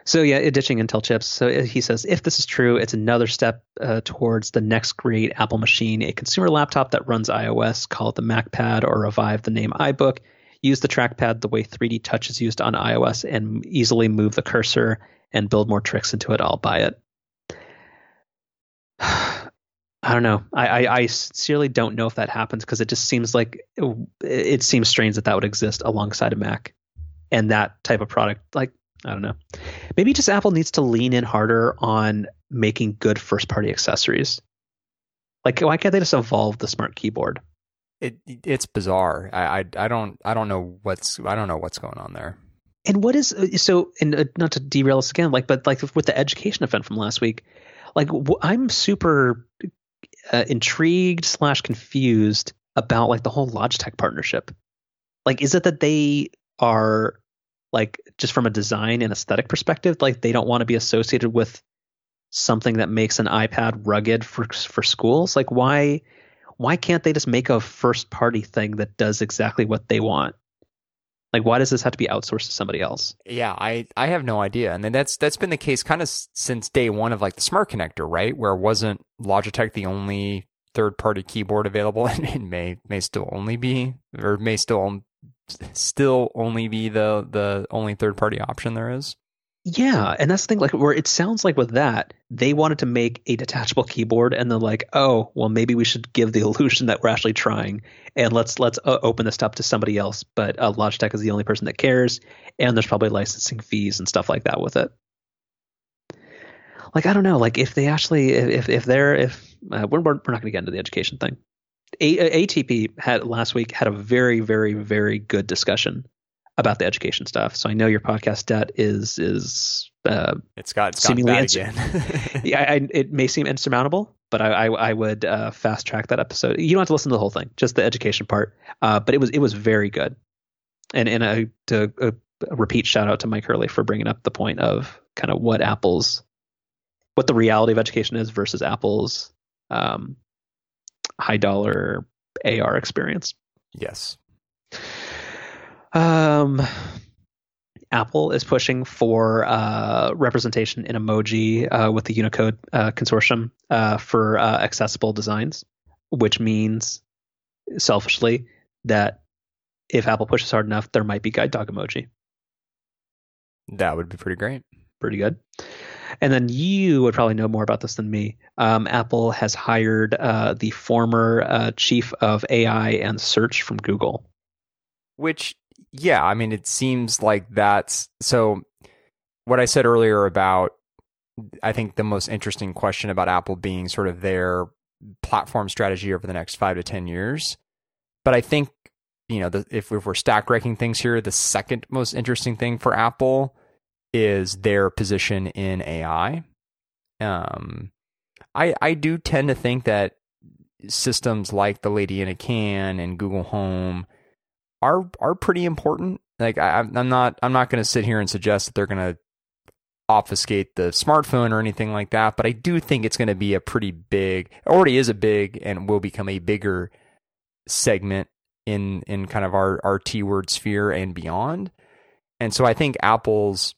So yeah, ditching Intel chips. So he says if this is true, it's another step uh, towards the next great Apple machine, a consumer laptop that runs iOS. Call it the MacPad or revive the name iBook. Use the trackpad the way 3D Touch is used on iOS and easily move the cursor and build more tricks into it. I'll buy it. <sighs> I don't know. I, I, I sincerely don't know if that happens because it just seems like it, it, seems strange that that would exist alongside a Mac, and that type of product. Like I don't know. Maybe just Apple needs to lean in harder on making good first party accessories. Like why can't they just evolve the smart keyboard? It it's bizarre. I, I I don't I don't know what's I don't know what's going on there. And what is so? And uh, not to derail us again, like, but like with the education event from last week, like I'm super uh, intrigued slash confused about like the whole Logitech partnership. Like, is it that they are like just from a design and aesthetic perspective, like they don't want to be associated with something that makes an iPad rugged for for schools? Like, why why can't they just make a first party thing that does exactly what they want? Like, why does this have to be outsourced to somebody else? Yeah, I, I have no idea. And then that's that's been the case kind of since day one of like the smart connector, right? Where wasn't Logitech the only third party keyboard available, <laughs> and it may may still only be, or may still still only be the the only third party option there is. Yeah, and that's the thing. Like, where it sounds like with that, they wanted to make a detachable keyboard, and they're like, "Oh, well, maybe we should give the <laughs> illusion that we're actually trying, and let's let's uh, open this up to somebody else." But uh, Logitech is the only person that cares, and there's probably licensing fees and stuff like that with it. Like, I don't know. Like, if they actually, if if they're if uh, we're we're not going to get into the education thing. A- ATP had last week had a very very very good discussion about the education stuff. So I know your podcast debt is is uh, it's got it's seemingly again. <laughs> yeah, I, it may seem insurmountable, but I I, I would uh, fast track that episode. You don't have to listen to the whole thing, just the education part. Uh, but it was it was very good, and and uh, to uh, repeat shout out to Mike Hurley for bringing up the point of kind of what Apple's what the reality of education is versus Apple's um, high dollar AR experience. Yes. Um, Apple is pushing for uh, representation in emoji uh, with the Unicode uh, consortium uh, for uh, accessible designs, which means selfishly that if Apple pushes hard enough, there might be guide dog emoji. That would be pretty great. Pretty good. And then you would probably know more about this than me. Um, Apple has hired uh, the former chief of AI and search from Google. Which yeah, I mean, it seems like that's so. What I said earlier about, I think the most interesting question about Apple being sort of their platform strategy over the next five to 10 years. But I think, you know, the, if, if we're stack ranking things here, the second most interesting thing for Apple is their position in AI. Um, I, I do tend to think that systems like the Lady in a Can and Google Home are are pretty important. Like I, I'm not I'm not going to sit here and suggest that they're going to obfuscate the smartphone or anything like that, but I do think it's going to be a pretty big, already is a big, and will become a bigger segment in in kind of our our T word sphere and beyond. And so I think Apple's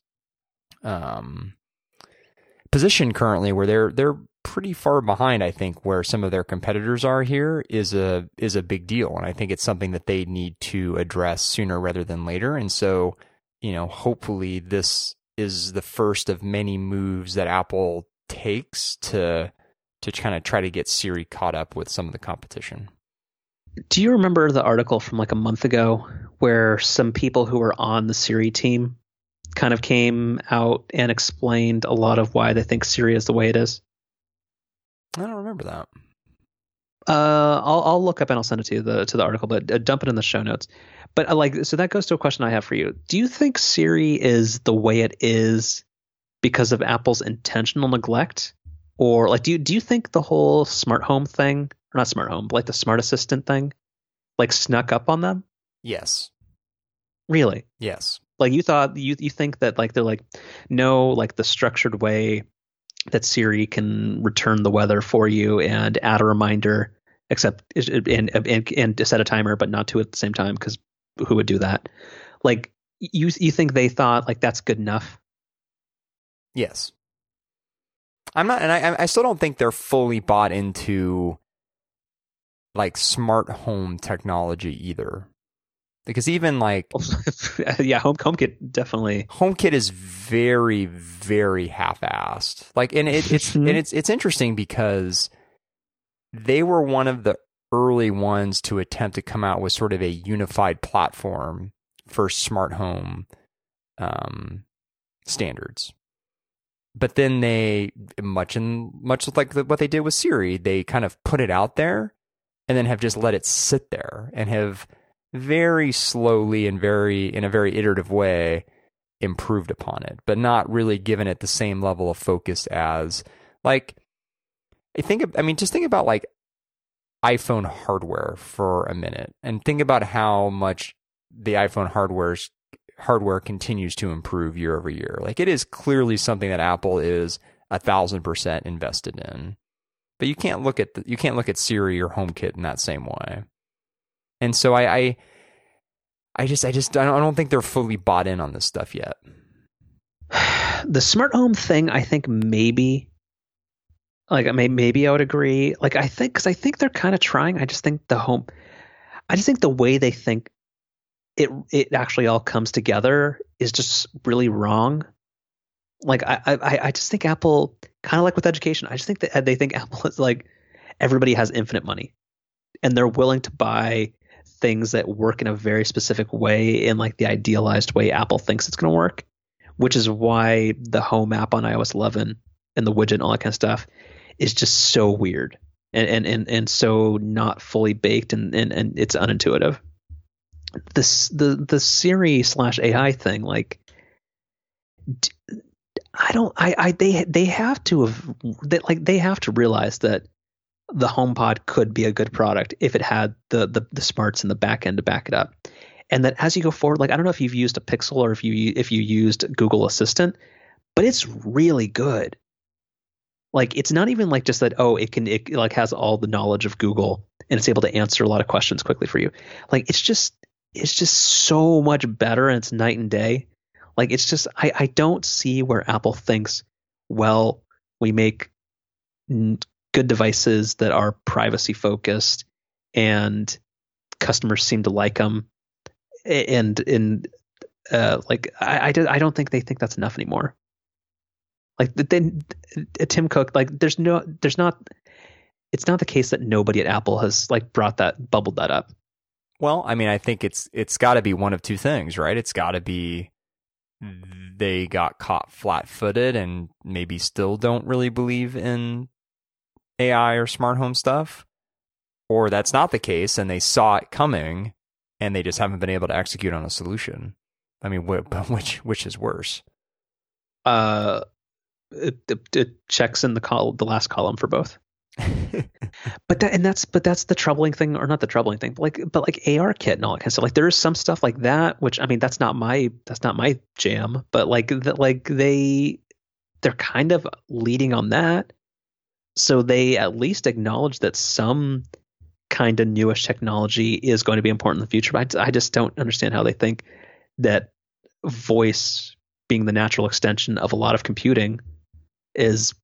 um, position currently, where they're they're pretty far behind, I think, where some of their competitors are here is a is a big deal, and I think it's something that they need to address sooner rather than later. And so, you know, hopefully this is the first of many moves that Apple takes to to kind of try to get Siri caught up with some of the competition. Do you remember the article from like a month ago where some people who were on the Siri team kind of came out and explained a lot of why they think Siri is the way it is? I don't remember that. Uh, I'll I'll look up and I'll send it to you the to the article, but uh, dump it in the show notes. But uh, like, so that goes to a question I have for you. Do you think Siri is the way it is because of Apple's intentional neglect, or like, do you do you think the whole smart home thing, or not smart home, but like the smart assistant thing, like snuck up on them? Yes. Really? Yes. Like you thought you you think that like they're like no like the structured way that Siri can return the weather for you and add a reminder, except and and, and set a timer, but not two at the same time because who would do that? Like you you think they thought like that's good enough? Yes. I'm not, and I I still don't think they're fully bought into like smart home technology either because even like <laughs> yeah home HomeKit definitely HomeKit is very very half-assed like and it, it's <laughs> and it's it's interesting because they were one of the early ones to attempt to come out with sort of a unified platform for smart home um, standards. But then they, much and much like the, what they did with Siri, they kind of put it out there and then have just let it sit there and have very slowly and very in a very iterative way improved upon it, but not really given it the same level of focus as like I think I mean just think about like iPhone hardware for a minute and think about how much the iPhone hardware's hardware continues to improve year over year. Like it is clearly something that Apple is a thousand percent invested in. But you can't look at the, you can't look at Siri or HomeKit in that same way. And so I, I, I just I just I don't, think they're fully bought in on this stuff yet. <sighs> The smart home thing, I think maybe like maybe, maybe I would agree. Like I think because I think they're kind of trying. I just think the home, I just think the way they think it it actually all comes together is just really wrong. Like I I I just think Apple kind of like with education. I just think that they think Apple is like everybody has infinite money, and they're willing to buy things that work in a very specific way in like the idealized way Apple thinks it's going to work, which is why the home app on iOS 11 and the widget and all that kind of stuff is just so weird and and and, and so not fully baked and, and and it's unintuitive. This the the Siri slash AI thing like I don't I I they they have to have That. like they have to realize that the HomePod could be a good product if it had the, the the smarts in the back end to back it up. And that as you go forward, like I don't know if you've used a Pixel or if you if you used Google Assistant, but it's really good. Like it's not even like just that oh it can it like has all the knowledge of Google and it's able to answer a lot of questions quickly for you. Like it's just it's just so much better and it's night and day. Like it's just I I don't see where Apple thinks well we make good devices that are privacy focused and customers seem to like them and and uh, like I, I, I don't think they think that's enough anymore. Like then tim cook like there's no there's not it's not the case that nobody at apple has like brought that bubbled that up. Well i mean i think it's it's got to be one of two things right? It's got to be they got caught flat-footed and maybe still don't really believe in AI or smart home stuff, or that's not the case and they saw it coming and they just haven't been able to execute on a solution. I mean, <laughs> which which is worse? Uh, it, it, it checks in the col- the last column for both. <laughs> but that and that's but that's the troubling thing, or not the troubling thing, but like but like ARKit and all that kind of stuff. Like there is some stuff like that, which I mean that's not my that's not my jam, but like that like they they're kind of leading on that so they at least acknowledge that some kind of newish technology is going to be important in the future. But I, I just don't understand how they think that voice being the natural extension of a lot of computing is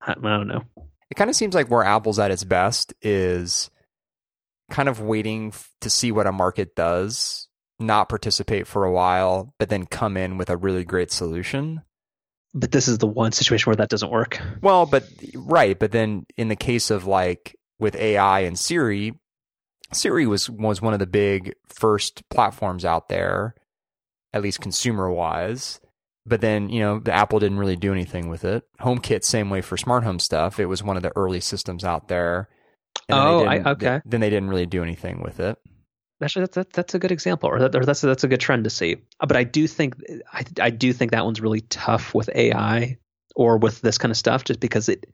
I, I don't know. It kind of seems like where Apple's at its best is kind of waiting to see what a market does, not participate for a while, but then come in with a really great solution but this is the one situation where that doesn't work. Well, but right, but then in the case of like with AI and Siri, Siri was was one of the big first platforms out there, at least consumer wise. But then, you know, the Apple didn't really do anything with it. HomeKit, same way for smart home stuff. It was one of the early systems out there. oh, I, okay. Then they didn't really do anything with it actually that's that, that's a good example or, that, or that's a, that's a good trend to see. Uh, but i do think I, I do think that one's really tough with ai or with this kind of stuff just because it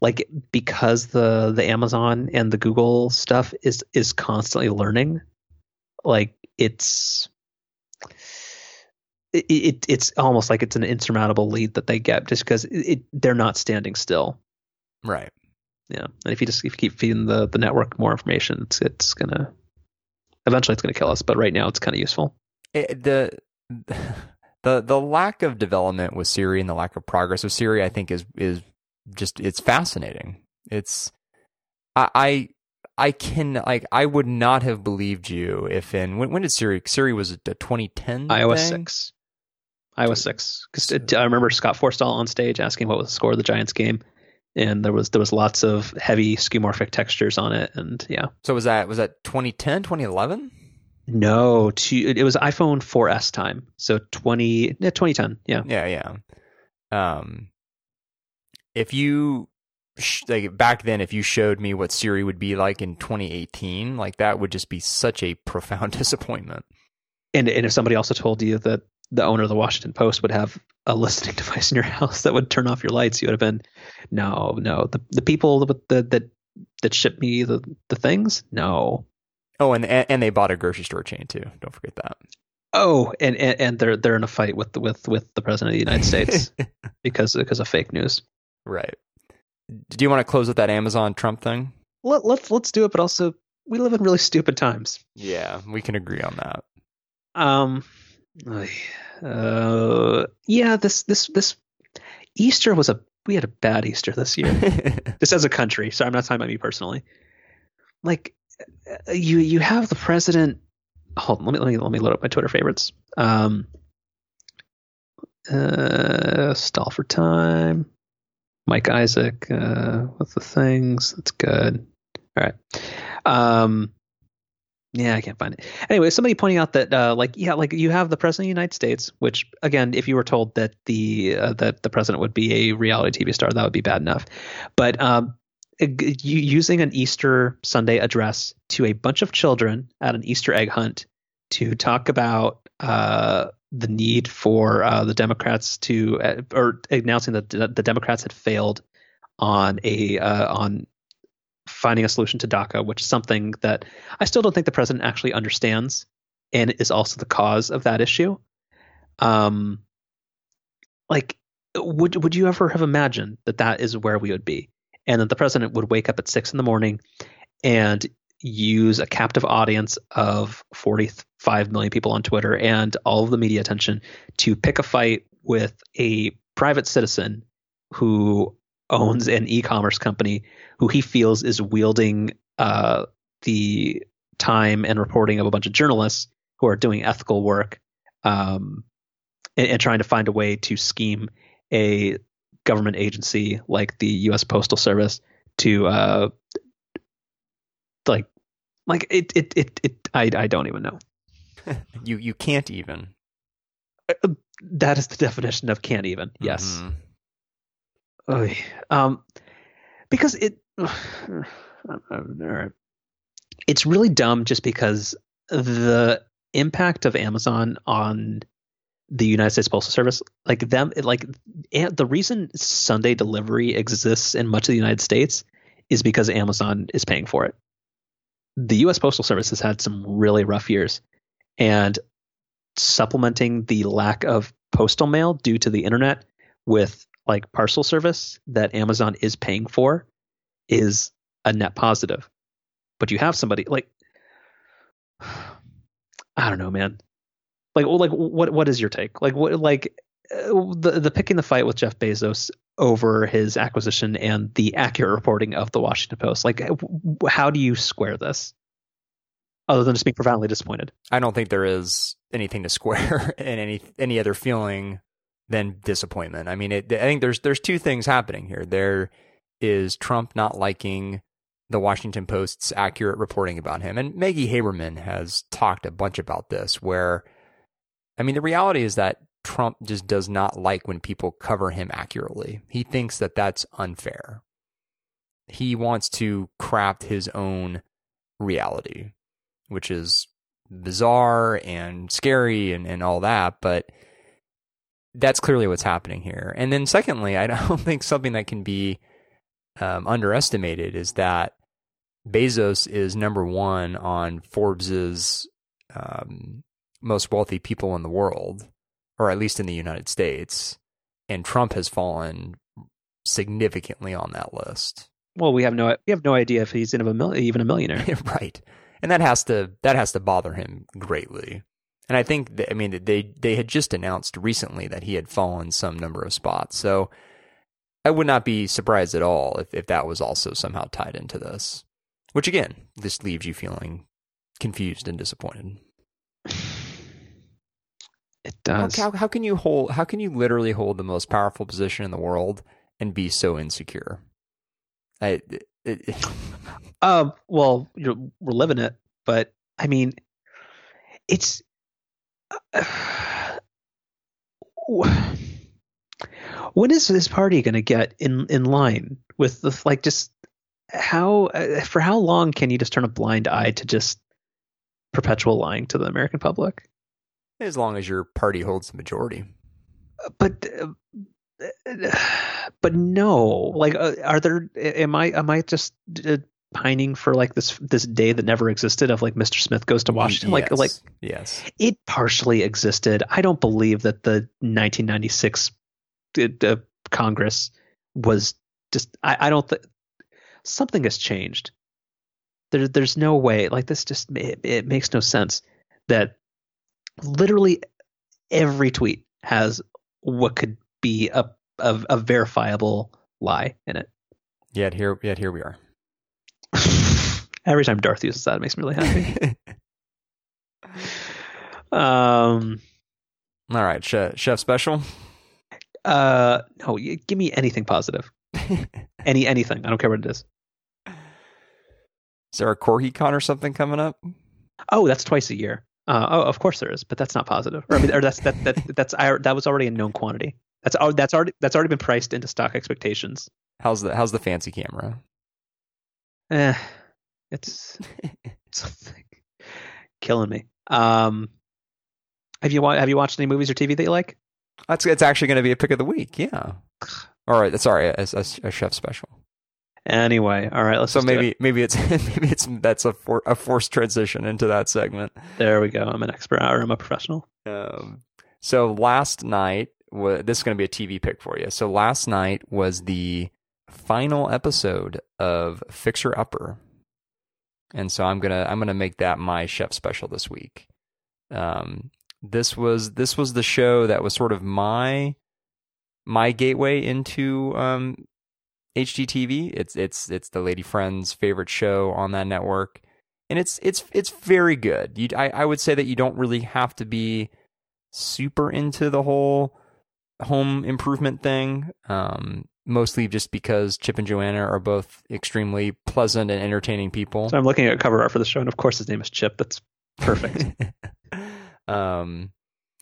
like because the the amazon and the google stuff is is constantly learning like it's it, it it's almost like it's an insurmountable lead that they get just because it, it, they're not standing still. Right. Yeah. And if you just if you keep feeding the the network more information it's it's gonna Eventually, it's going to kill us, but right now, it's kind of useful. It, eh, the <laughs> the the lack of development with Siri and the lack of progress with Siri, I think, is is just it's fascinating. It's I, I I can like I would not have believed you if in when, when did Siri Siri was it a 2010 iOS thing? six iOS six because I remember Scott Forstall on stage asking what was the score of the Giants game, and there was there was lots of heavy skeuomorphic textures on it, and yeah. So was that was that 2010, 2011? No, to, it was iPhone 4S time, so 20 yeah, 2010, yeah. Yeah, yeah. Um, if you sh- like back then, if you showed me what Siri would be like in 2018, like that would just be such a <laughs> profound disappointment. And and if somebody also told you that the owner of the Washington Post would have a listening <laughs> device in your house that would turn off your lights, you would have been, no, no. The the people that that that ship me the the things, no. Oh, and and they bought a grocery store chain too. Don't forget that. Oh, and, and, and they're they're in a fight with the, with with the president of the United States <laughs> because because of fake news. Right. Do you want to close with that Amazon Trump thing? Let, let's let's do it, but also we live in really stupid times. Yeah, we can agree on that. Um, uh, yeah, this this this Easter was a we had a bad Easter this year, <laughs> just as a country. So I'm not talking about me personally. Like uh, you you have the president. Hold on, let me let me let me load up my Twitter favorites. Um, uh, stall for time. Mike Isaac uh, with the things. That's good. All right. Um, yeah, I can't find it. Anyway, somebody pointing out that, uh, like, yeah, like you have the president of the United States, which, again, if you were told that the uh, that the president would be a reality TV star, that would be bad enough. But um, using an Easter Sunday address to a bunch of children at an Easter egg hunt to talk about uh, the need for uh, the Democrats to, uh, or announcing that the Democrats had failed on a uh, on finding a solution to DACA, which is something that I still don't think the president actually understands and is also the cause of that issue. Um, like, would would you ever have imagined that that is where we would be, and that the president would wake up at six in the morning and use a captive audience of 45 million people on Twitter and all of the media attention to pick a fight with a private citizen who owns an e-commerce company who he feels is wielding uh, the time and reporting of a bunch of journalists who are doing ethical work um, and, and, trying to find a way to scheme a government agency like the U.S. Postal Service to uh, like like it it it, it I I don't even know. <laughs> you you can't even. Uh, that is the definition of can't even. Yes. Mm-hmm. Um, because it, <sighs> it's really dumb just because the impact of Amazon on the United States Postal Service, like them, like the reason Sunday delivery exists in much of the United States is because Amazon is paying for it. The U.S. Postal Service has had some really rough years, and supplementing the lack of postal mail due to the internet with like parcel service that Amazon is paying for is a net positive. But you have somebody like <sighs> I don't know, man. Like like what what is your take? Like what like uh, the the picking the fight with Jeff Bezos over his acquisition and the accurate reporting of the Washington Post. Like how do you square this? Other than just being profoundly disappointed. I don't think there is anything to square <laughs> and any any other feeling than disappointment. I mean, it, I think there's there's two things happening here. There is Trump not liking the Washington Post's accurate reporting about him, and Maggie Haberman has talked a bunch about this. Where, I mean, the reality is that Trump just does not like when people cover him accurately. He thinks that that's unfair. He wants to craft his own reality, which is bizarre and scary and, and all that, but that's clearly what's happening here. And then, secondly, I <laughs> don't think something that can be um, underestimated is that Bezos is number one on Forbes's um, most wealthy people in the world, or at least in the United States, and Trump has fallen significantly on that list. Well, we have no we have no idea if he's even a, even a millionaire, <laughs> right? And that has to that has to bother him greatly. And I think that, I mean they they had just announced recently that he had fallen some number of spots. So I would not be surprised at all if, if that was also somehow tied into this. Which again, this leaves you feeling confused and disappointed. It does. How, how, how can you hold how can you literally hold the most powerful position in the world and be so insecure? I, it, it, Um, well, you're, we're living it, but I mean, it's. <sighs> when is this party going to get in in line with the like just how uh, for how long can you just turn a blind eye to just perpetual lying to the American public? as long as your party holds the majority. But uh, <sighs> but no, like, uh, are there? Am I am I just uh, pining for like this this day that never existed of like Mr. Smith goes to Washington? Like yes. like yes, it partially existed. I don't believe that the 1996 uh, uh, Congress was just. I, I don't think something has changed. There, there's no way. Like this, just it, it makes no sense that literally every tweet has what could be a a, a verifiable lie in it. yet here yet here we are. Every time Darth uses that, it makes me really happy. um, All right, chef, chef special. uh, no, give me anything positive. <laughs> Any anything. I don't care what it is. Is there a CorgiCon or something coming up? Oh, that's twice a year. Uh, oh, of course there is, but that's not positive. Or, I mean, or that's that that that's I, that was already a known quantity. That's that's already that's already been priced into stock expectations. How's the how's the fancy camera? Eh, it's <laughs> something killing me. Um, have you wa- have you watched any movies or TV that you like? That's it's actually going to be a pick of the week. Yeah. All right. Sorry, a, a, a chef special. Anyway, all right. Let's So do it. maybe maybe it's <laughs> maybe it's that's a for, a forced transition into that segment. there we go. I'm an expert, or I'm a professional. Um, so last night, this is going to be a TV pick for you. So last night was the final episode of Fixer Upper, and so I'm gonna I'm gonna make that my chef special this week. Um, this was this was the show that was sort of my my gateway into um, HGTV. It's it's it's the Lady Friends favorite show on that network, and it's it's it's very good. You, I I would say that you don't really have to be super into the whole home improvement thing. Um, mostly just because Chip and Joanna are both extremely pleasant and entertaining people. So I'm looking at cover art for the show, and of course his name is Chip. That's perfect. <laughs> um,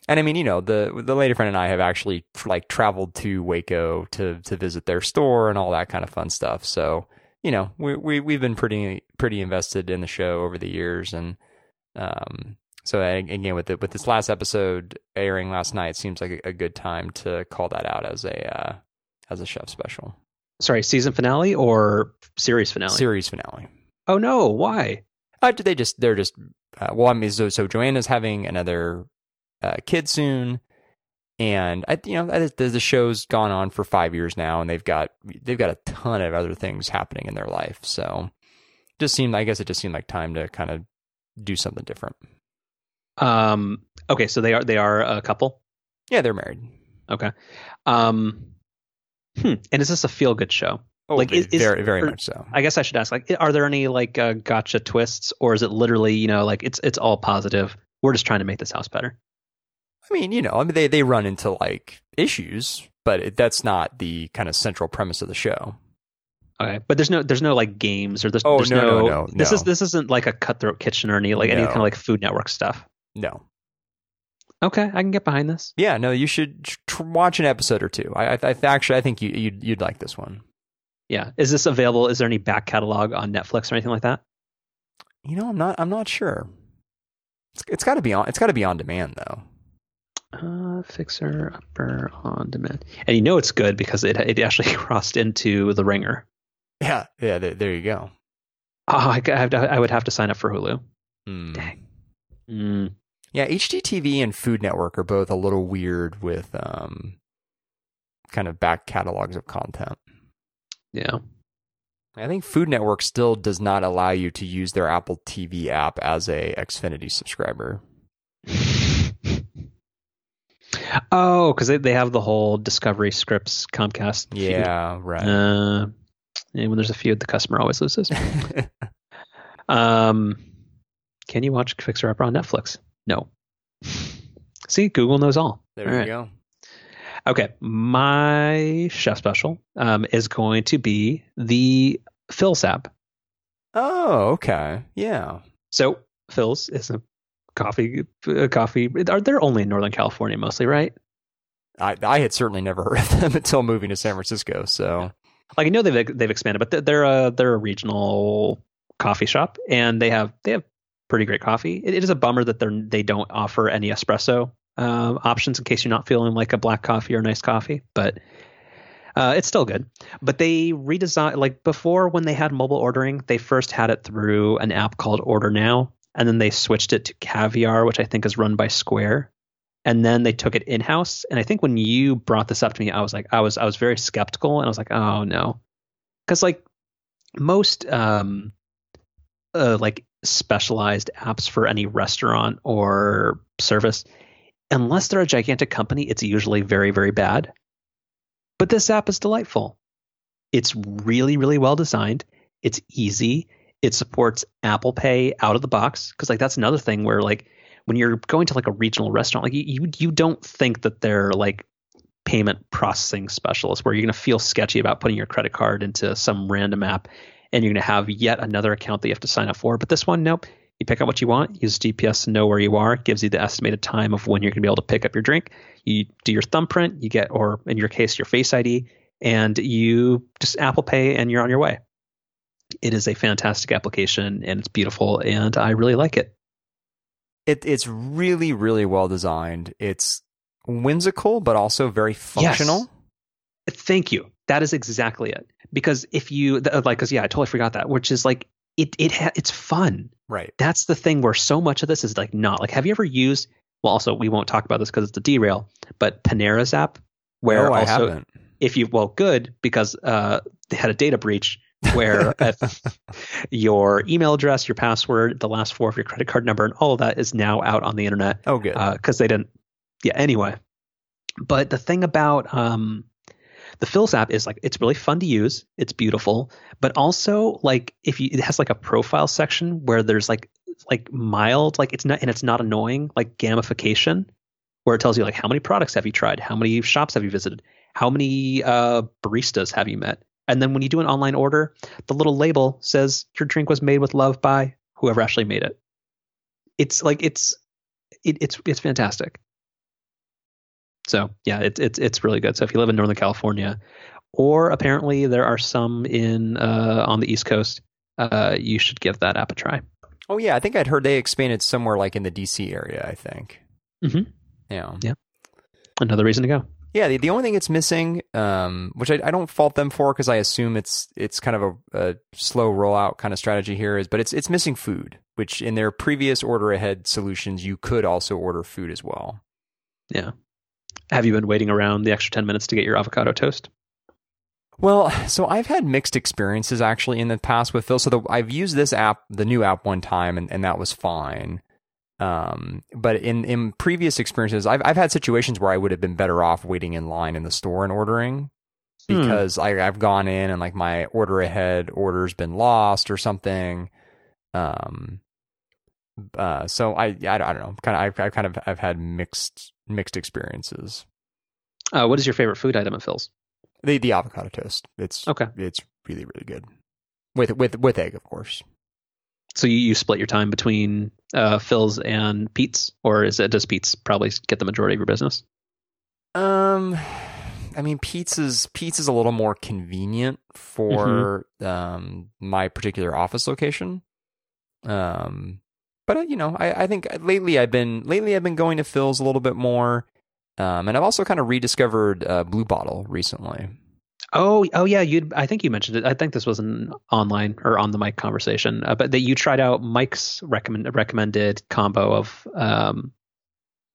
and I mean, you know, the the lady friend and I have actually like traveled to Waco to to visit their store and all that kind of fun stuff. So you know, we we we've been pretty pretty invested in the show over the years, and um, so again with the, with this last episode airing last night, seems like a, a good time to call that out as a uh, as a chef special Sorry, season finale or series finale? series finale. oh no, why? Uh, they just they're just uh, well, I mean, so, so Joanna's having another uh, kid soon, and I you know the, the show's gone on for five years now, and they've got they've got a ton of other things happening in their life. So just seemed I guess it just seemed like time to kind of do something different. Um. Okay, so they are they are a couple. Yeah, they're married. Okay. Um. Hmm. And is this a feel good show? Oh, Like, is- very very or- much so. I guess I should ask. Like, are there any like uh, gotcha twists, or is it literally you know like it's it's all positive? We're just trying to make this house better. I mean, you know, I mean they they run into like issues, but it, that's not the kind of central premise of the show. Okay, but there's no there's no like games or there's, Oh, there's no, no, no, no, this is this isn't like a cutthroat kitchen or any like any kind of like Food Network stuff. No, Okay, I can get behind this. Yeah, no, you should tr- watch an episode or two. I, I, I actually I think you you'd, you'd like this one. Yeah, is this available? Is there any back catalog on Netflix or anything like that? You know, I'm not I'm not sure. It's, it's got to be on. It's got to be on demand though. Uh, Fixer Upper on demand, and you know it's good because it it actually <laughs> crossed into The Ringer. Yeah, yeah. There, there you go. Oh, I, I, have to, I would have to sign up for Hulu. Hmm. Dang. Mm. Yeah, HGTV and Food Network are both a little weird with um, kind of back catalogs of content. Yeah. I think Food Network still does not allow you to use their Apple TV app as a Xfinity subscriber. <laughs> oh, because they, they have the whole Discovery Scripps Comcast. feud. Yeah, right. Uh, and when there's a feud, the customer always loses. <laughs> Um, can you watch Fixer Upper on Netflix? No. See, Google knows all. there All you right. go. Okay, my chef special um, is going to be the Philz app. Oh, okay. Yeah. So Philz is a coffee. A coffee. Are they're only in Northern California mostly, right? I I had certainly never <laughs> heard of them until moving to San Francisco. So, like I know they've they've expanded, but they're a they're a regional coffee shop, and they have they have pretty great coffee. it, it is a bummer that they're they don't offer any espresso uh, options in case you're not feeling like a black coffee or a nice coffee, but. Uh, it's still good, but they redesigned like before when they had mobile ordering, they first had it through an app called Order Now, and then they switched it to Caviar, which I think is run by Square, and then they took it in house. And I think when you brought this up to me, I was like, I was I was very skeptical, and I was like, oh no, because like most um, uh, like specialized apps for any restaurant or service, unless they're a gigantic company, it's usually very very bad. But this app is delightful. It's really, really well designed. It's easy. It supports Apple Pay out of the box because like that's another thing where like when you're going to like a regional restaurant, like you you don't think that they're like payment processing specialists where you're going to feel sketchy about putting your credit card into some random app and you're going to have yet another account that you have to sign up for. But this one, nope. You pick up what you want, use GPS to know where you are, gives you the estimated time of when you're going to be able to pick up your drink. You do your thumbprint, you get, or in your case, your Face ID, and you just Apple Pay and you're on your way. It is a fantastic application and it's beautiful, and I really like it. It, it's really, really well designed. It's whimsical, but also very functional. Yes. Thank you. That is exactly it. Because if you like, because yeah, I totally forgot that. Which is like it it ha- it's fun. Right. That's the thing where so much of this is like not like. Have you ever used? Well, also we won't talk about this because it's a derail. But Panera's app, where no, also haven't. if you well good because uh, they had a data breach where <laughs> your email address, your password, the last four of your credit card number, and all of that is now out on the internet. Oh, good. Because uh, they didn't. Yeah. Anyway, but the thing about um, the Philz app is like it's really fun to use. It's beautiful, but also like if you it has like a profile section where there's like like mild like it's not and it's not annoying like gamification where it tells you like how many products have you tried, how many shops have you visited, how many uh, baristas have you met, and then when you do an online order, the little label says your drink was made with love by whoever actually made it. It's like it's it, it's it's fantastic. So yeah, it's it's it's really good. So if you live in Northern California, or apparently there are some in uh, on the East Coast, uh, you should give that app a try. Oh yeah, I think I'd heard they expanded somewhere like in the DC area. I think. Mm-hmm. Yeah. Yeah. Another reason to go. Yeah, the, the only thing it's missing, um, which I, I don't fault them for because I assume it's it's kind of a, a, slow rollout kind of strategy here is, but it's it's missing food, which in their previous order ahead solutions you could also order food as well. Yeah, have you been waiting around the extra 10 minutes to get your avocado toast? Well, so I've had mixed experiences actually in the past with Phil. So the, I've used this app, the new app, one time, and, and that was fine. Um, but in in previous experiences, I've I've had situations where I would have been better off waiting in line in the store and ordering hmm. because hmm. I, I've gone in and like my order ahead order's been lost or something. Um, uh, so I, I, I don't know. Kind of, I've, I've kind of, I've had mixed, mixed experiences. Uh, what is your favorite food item at Philz? The, the avocado toast. It's okay. It's really, really good with, with, with egg, of course. So you, you split your time between uh, Philz and Pete's, or is it does Pete's probably get the majority of your business? Um, I mean, Pete's is Pete's is a little more convenient for mm-hmm. um my particular office location. Um, but uh, you know, I, I think lately I've been lately I've been going to Philz a little bit more, um, and I've also kind of rediscovered uh, Blue Bottle recently. Oh, oh yeah, you. I think you mentioned it. I think this was an online or on the mic conversation, uh, but that you tried out Mike's recommend recommended combo of um,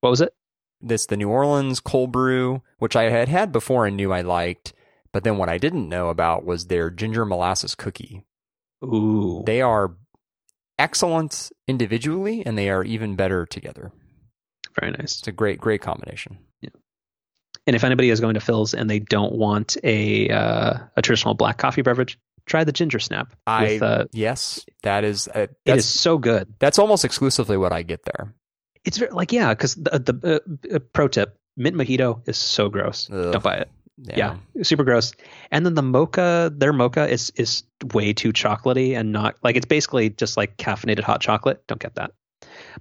what was it? This the New Orleans cold brew, which I had had before and knew I liked, but then what I didn't know about was their ginger molasses cookie. Ooh, they are excellent individually, and they are even better together. Very nice. It's a great, great combination. Yeah. And if anybody is going to Philz and they don't want a uh, a traditional black coffee beverage, try the ginger snap. I with, uh, yes, that is uh, it is so good. That's almost exclusively what I get there. It's very, like yeah, because the, the uh, uh, pro tip mint mojito is so gross. Ugh. Don't buy it. Yeah. super gross. And then the mocha, their mocha is is way too chocolatey and not like it's basically just like caffeinated hot chocolate. Don't get that.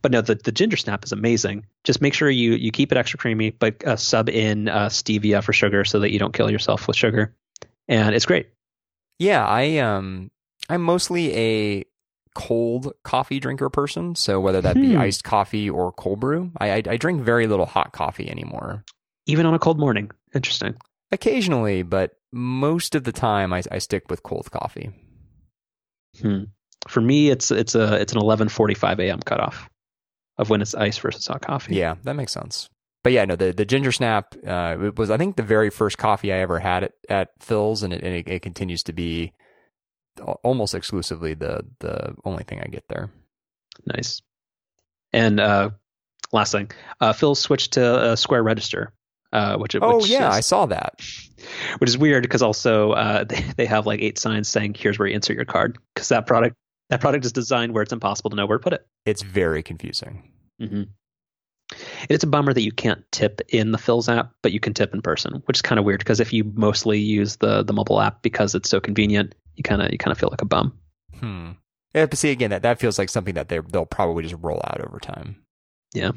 But no, the, the ginger snap is amazing. Just make sure you you keep it extra creamy, but uh, sub in uh, stevia for sugar so that you don't kill yourself with sugar, and it's great. Yeah, I um I'm mostly a cold coffee drinker person, so whether that be Hmm. iced coffee or cold brew, I, I I drink very little hot coffee anymore. Even on a cold morning. Interesting. Occasionally, but most of the time I, I stick with cold coffee. Hmm. For me, it's it's a it's an 11:45 a.m. cutoff of when it's ice versus hot coffee. Yeah, that makes sense. But yeah, no, the, the ginger snap uh, it was I think the very first coffee I ever had at, at Philz, and it, and it, it continues to be almost exclusively the the only thing I get there. Nice. And uh, last thing, uh, Phil switched to uh, Square Register, uh, which Oh which yeah, is, I saw that. which is weird because also uh, they <laughs> they have like eight signs saying here's where you insert your card because that product that product is designed where it's impossible to know where to put it. It's very confusing. hmm It's a bummer that you can't tip in the Philz app, but you can tip in person, which is kind of weird because if you mostly use the the mobile app because it's so convenient, you kind of you kind of feel like a bum. Hmm. Yeah, but see again, that, that feels like something that they they'll probably just roll out over time. Yeah.